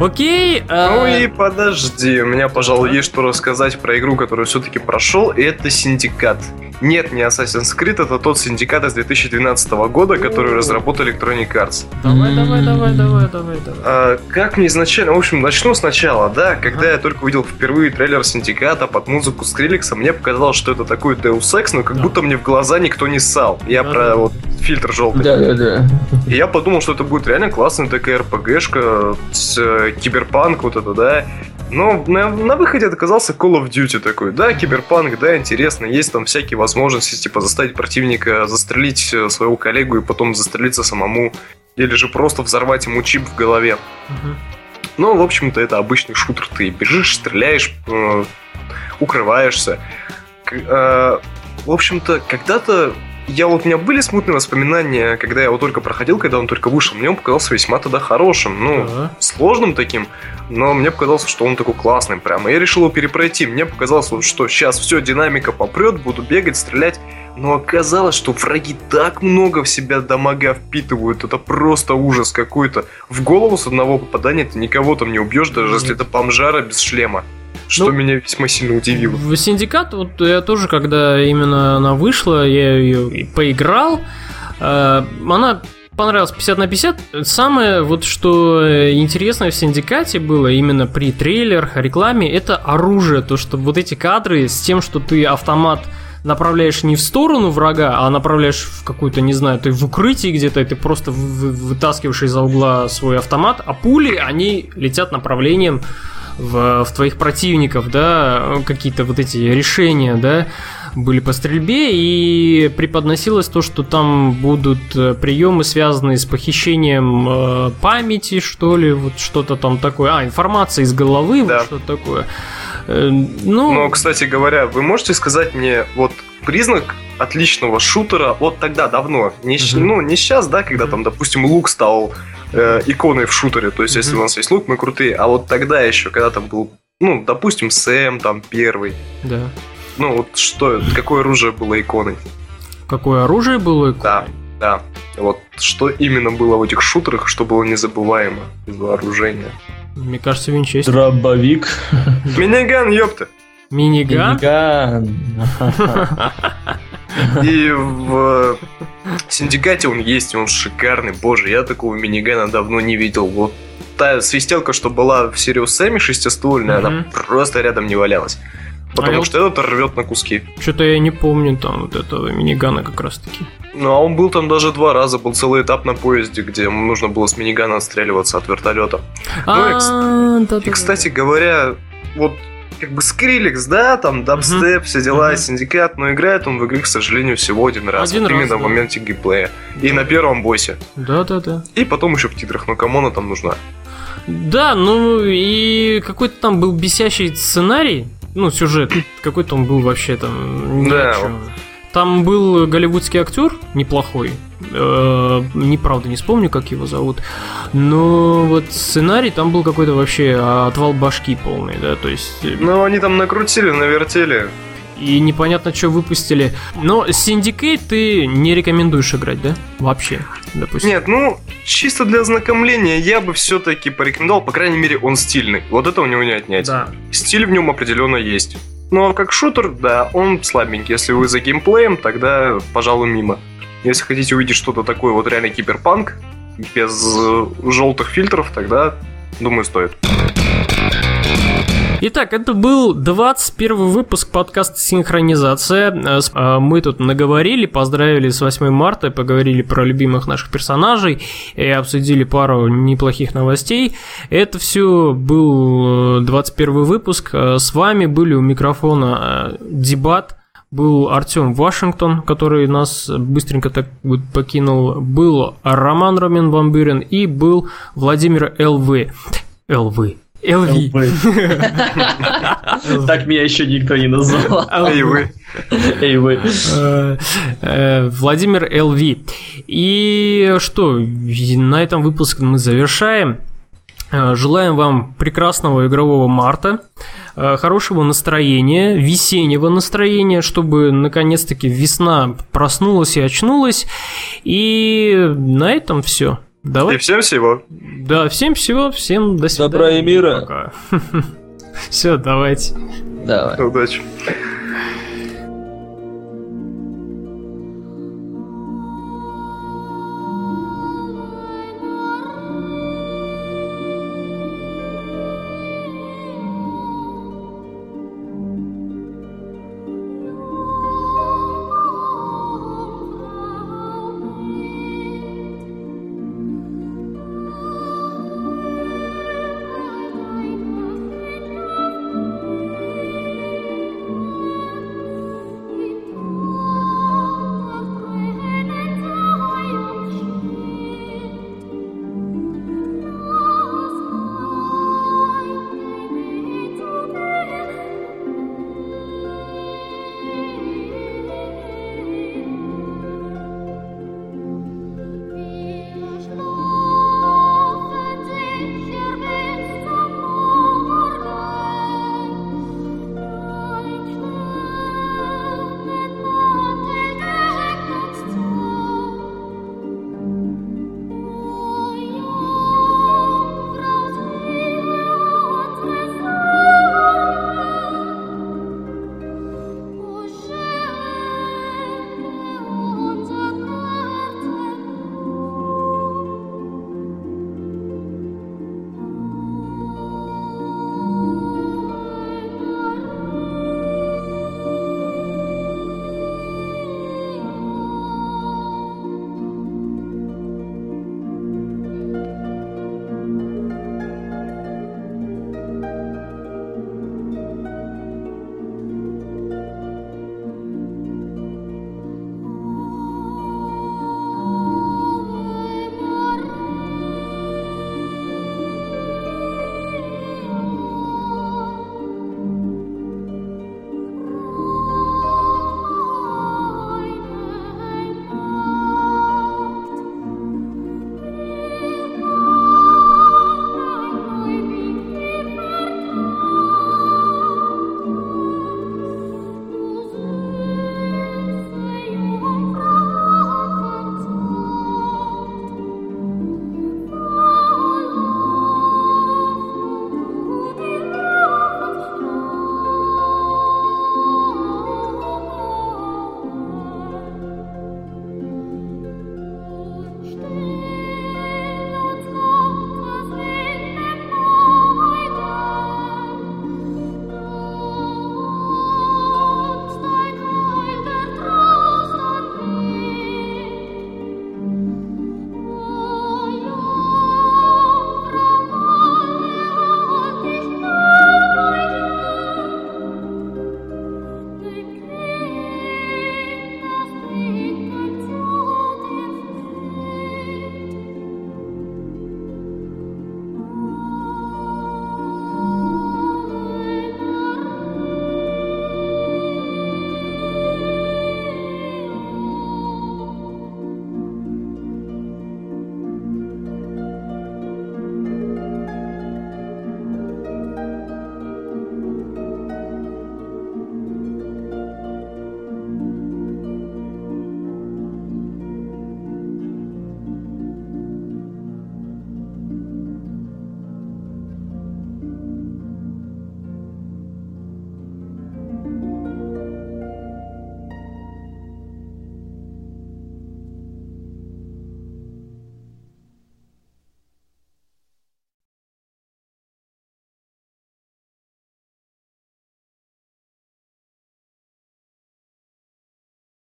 Окей. э, Ну и подожди, у меня, пожалуй, есть что рассказать про игру, которую все-таки прошел, это Синдикат. Нет, не Assassin's Creed, это тот Синдикат из 2012 года, который разработали Electronic Arts. Давай, давай, давай, давай, давай, давай. А, как мне изначально, в общем, начну сначала, да, когда я только увидел впервые трейлер Синдиката под музыку Скриллекса, мне показалось, что это такой Deus Ex, но как Да. будто мне в глаза никто не ссал. Я Да, про да. вот фильтр желтый. Да, да, да. И я подумал, что это будет реально классная такая РПГшка, с, э, киберпанк вот это, да. Но на, на выходе это оказался Call of Duty такой. Да, киберпанк, да, интересно. Есть там всякие возможности, типа заставить противника застрелить э, своего коллегу и потом застрелиться самому. Или же просто взорвать ему чип в голове. Ну, в общем-то, это обычный шутер. Ты бежишь, стреляешь, э, укрываешься. Э, в общем-то, когда-то я вот у меня были смутные воспоминания, когда я его только проходил, когда он только вышел. Мне он показался весьма тогда хорошим. Ну, Да. сложным таким, но мне показалось, что он такой классный прямо. Я решил его перепройти. Мне показалось, вот, что сейчас все, динамика попрет, буду бегать, стрелять. Но оказалось, что враги так много в себя damage а впитывают. Это просто ужас какой-то. В голову с одного попадания ты никого там не убьешь, даже если это бомжара без шлема. Что Ну, меня весьма сильно удивило. В Синдикат, вот я тоже, когда именно она вышла, я ее поиграл. Э, Она понравилась 50 на 50. Самое вот что интересное в Синдикате было именно при трейлерах, рекламе, это оружие. То, что вот эти кадры с тем, что ты автомат направляешь не в сторону врага, а направляешь в какую-то, не знаю, ты в укрытии где-то, и ты просто вытаскиваешь из-за угла свой автомат, а пули, они летят направлением в, в твоих противников, да, какие-то вот эти решения, да, были по стрельбе, и преподносилось то, что там будут э, приемы, связанные с похищением э, памяти, что ли, вот что-то там такое, а, информация из головы, Да. вот что-то такое. Э, Ну, Но, кстати говоря, вы можете сказать мне вот признак отличного шутера вот тогда давно, не, Мгм. ну не сейчас, да, когда там, допустим, лук стал э, иконой в шутере, то есть если Мгм. у нас есть лук, мы крутые, а вот тогда еще, когда там был, ну, допустим, Сэм там первый, да. ну вот что, какое оружие было иконой? Какое оружие было? Да, да. Вот что именно было в этих шутерах, что было незабываемо из вооружения. Мне кажется, винчестер. Дробовик. Миниган, ёпта! Миниган? Миниган. [LAUGHS] И в Синдикате он есть, он шикарный. Боже, я такого минигана давно не видел. Вот та свистелка, что была в Sirius Сэме шестиствольная, она просто рядом не валялась. Потому А я- что этот рвет на куски. Что-то я не помню там вот этого минигана как раз таки. Ну, а он был там даже два раза. Был целый этап на поезде, где нужно было с минигана отстреливаться от вертолета. А, и, кстати говоря, вот как бы Skrillex, да, там дабстеп, все дела. Синдикат, но играет он в игры, к сожалению, всего один раз. Один вот раз, именно да. в моменте геймплея. И на первом боссе. Да-да-да. И потом еще в титрах, но кому она там нужна? Да, ну и какой-то там был бесящий сценарий, ну, сюжет, какой-то он был вообще там... Да. Там был голливудский актер неплохой, э, не правда не вспомню, как его зовут, но вот сценарий там был какой-то вообще отвал башки полный, да, то есть э, Ну, они там накрутили, навертели. И непонятно, что выпустили. Но Syndicate ты не рекомендуешь играть, да? Вообще, допустим. Нет, ну, чисто для ознакомления я бы все-таки порекомендовал, по крайней мере, он стильный. Вот это у него не отнять. Да. Стиль в нем определенно есть. Ну, а как шутер, да, он слабенький. Если вы за геймплеем, тогда, пожалуй, мимо. Если хотите увидеть что-то такое, вот реально киберпанк, без желтых фильтров, тогда, думаю, стоит. Итак, это был 21 выпуск подкаста «Синхронизация». Э, э, Мы тут наговорили, поздравили с 8 марта, поговорили про любимых наших персонажей и обсудили пару неплохих новостей. Это все был э, 21 выпуск. Э, С вами были у микрофона Дебат, был Артем Вашингтон, который нас быстренько так вот покинул, был Роман Ромин Бамбюрин и был Владимир ЛВ. ЛВ. ЛВ. [LAUGHS] Так меня еще никто не назвал. Эй, вы. Эй, вы. Э, э, Владимир ЛВ. И что, на этом выпуск мы завершаем. Э, Желаем вам прекрасного игрового марта, хорошего настроения, весеннего настроения, чтобы наконец-таки весна проснулась и очнулась. И на этом все. И Давай. всем всего. Да, всем всего, всем до свидания. Добра и мира. Пока. [LAUGHS] Все, давайте. Давай. Удачи.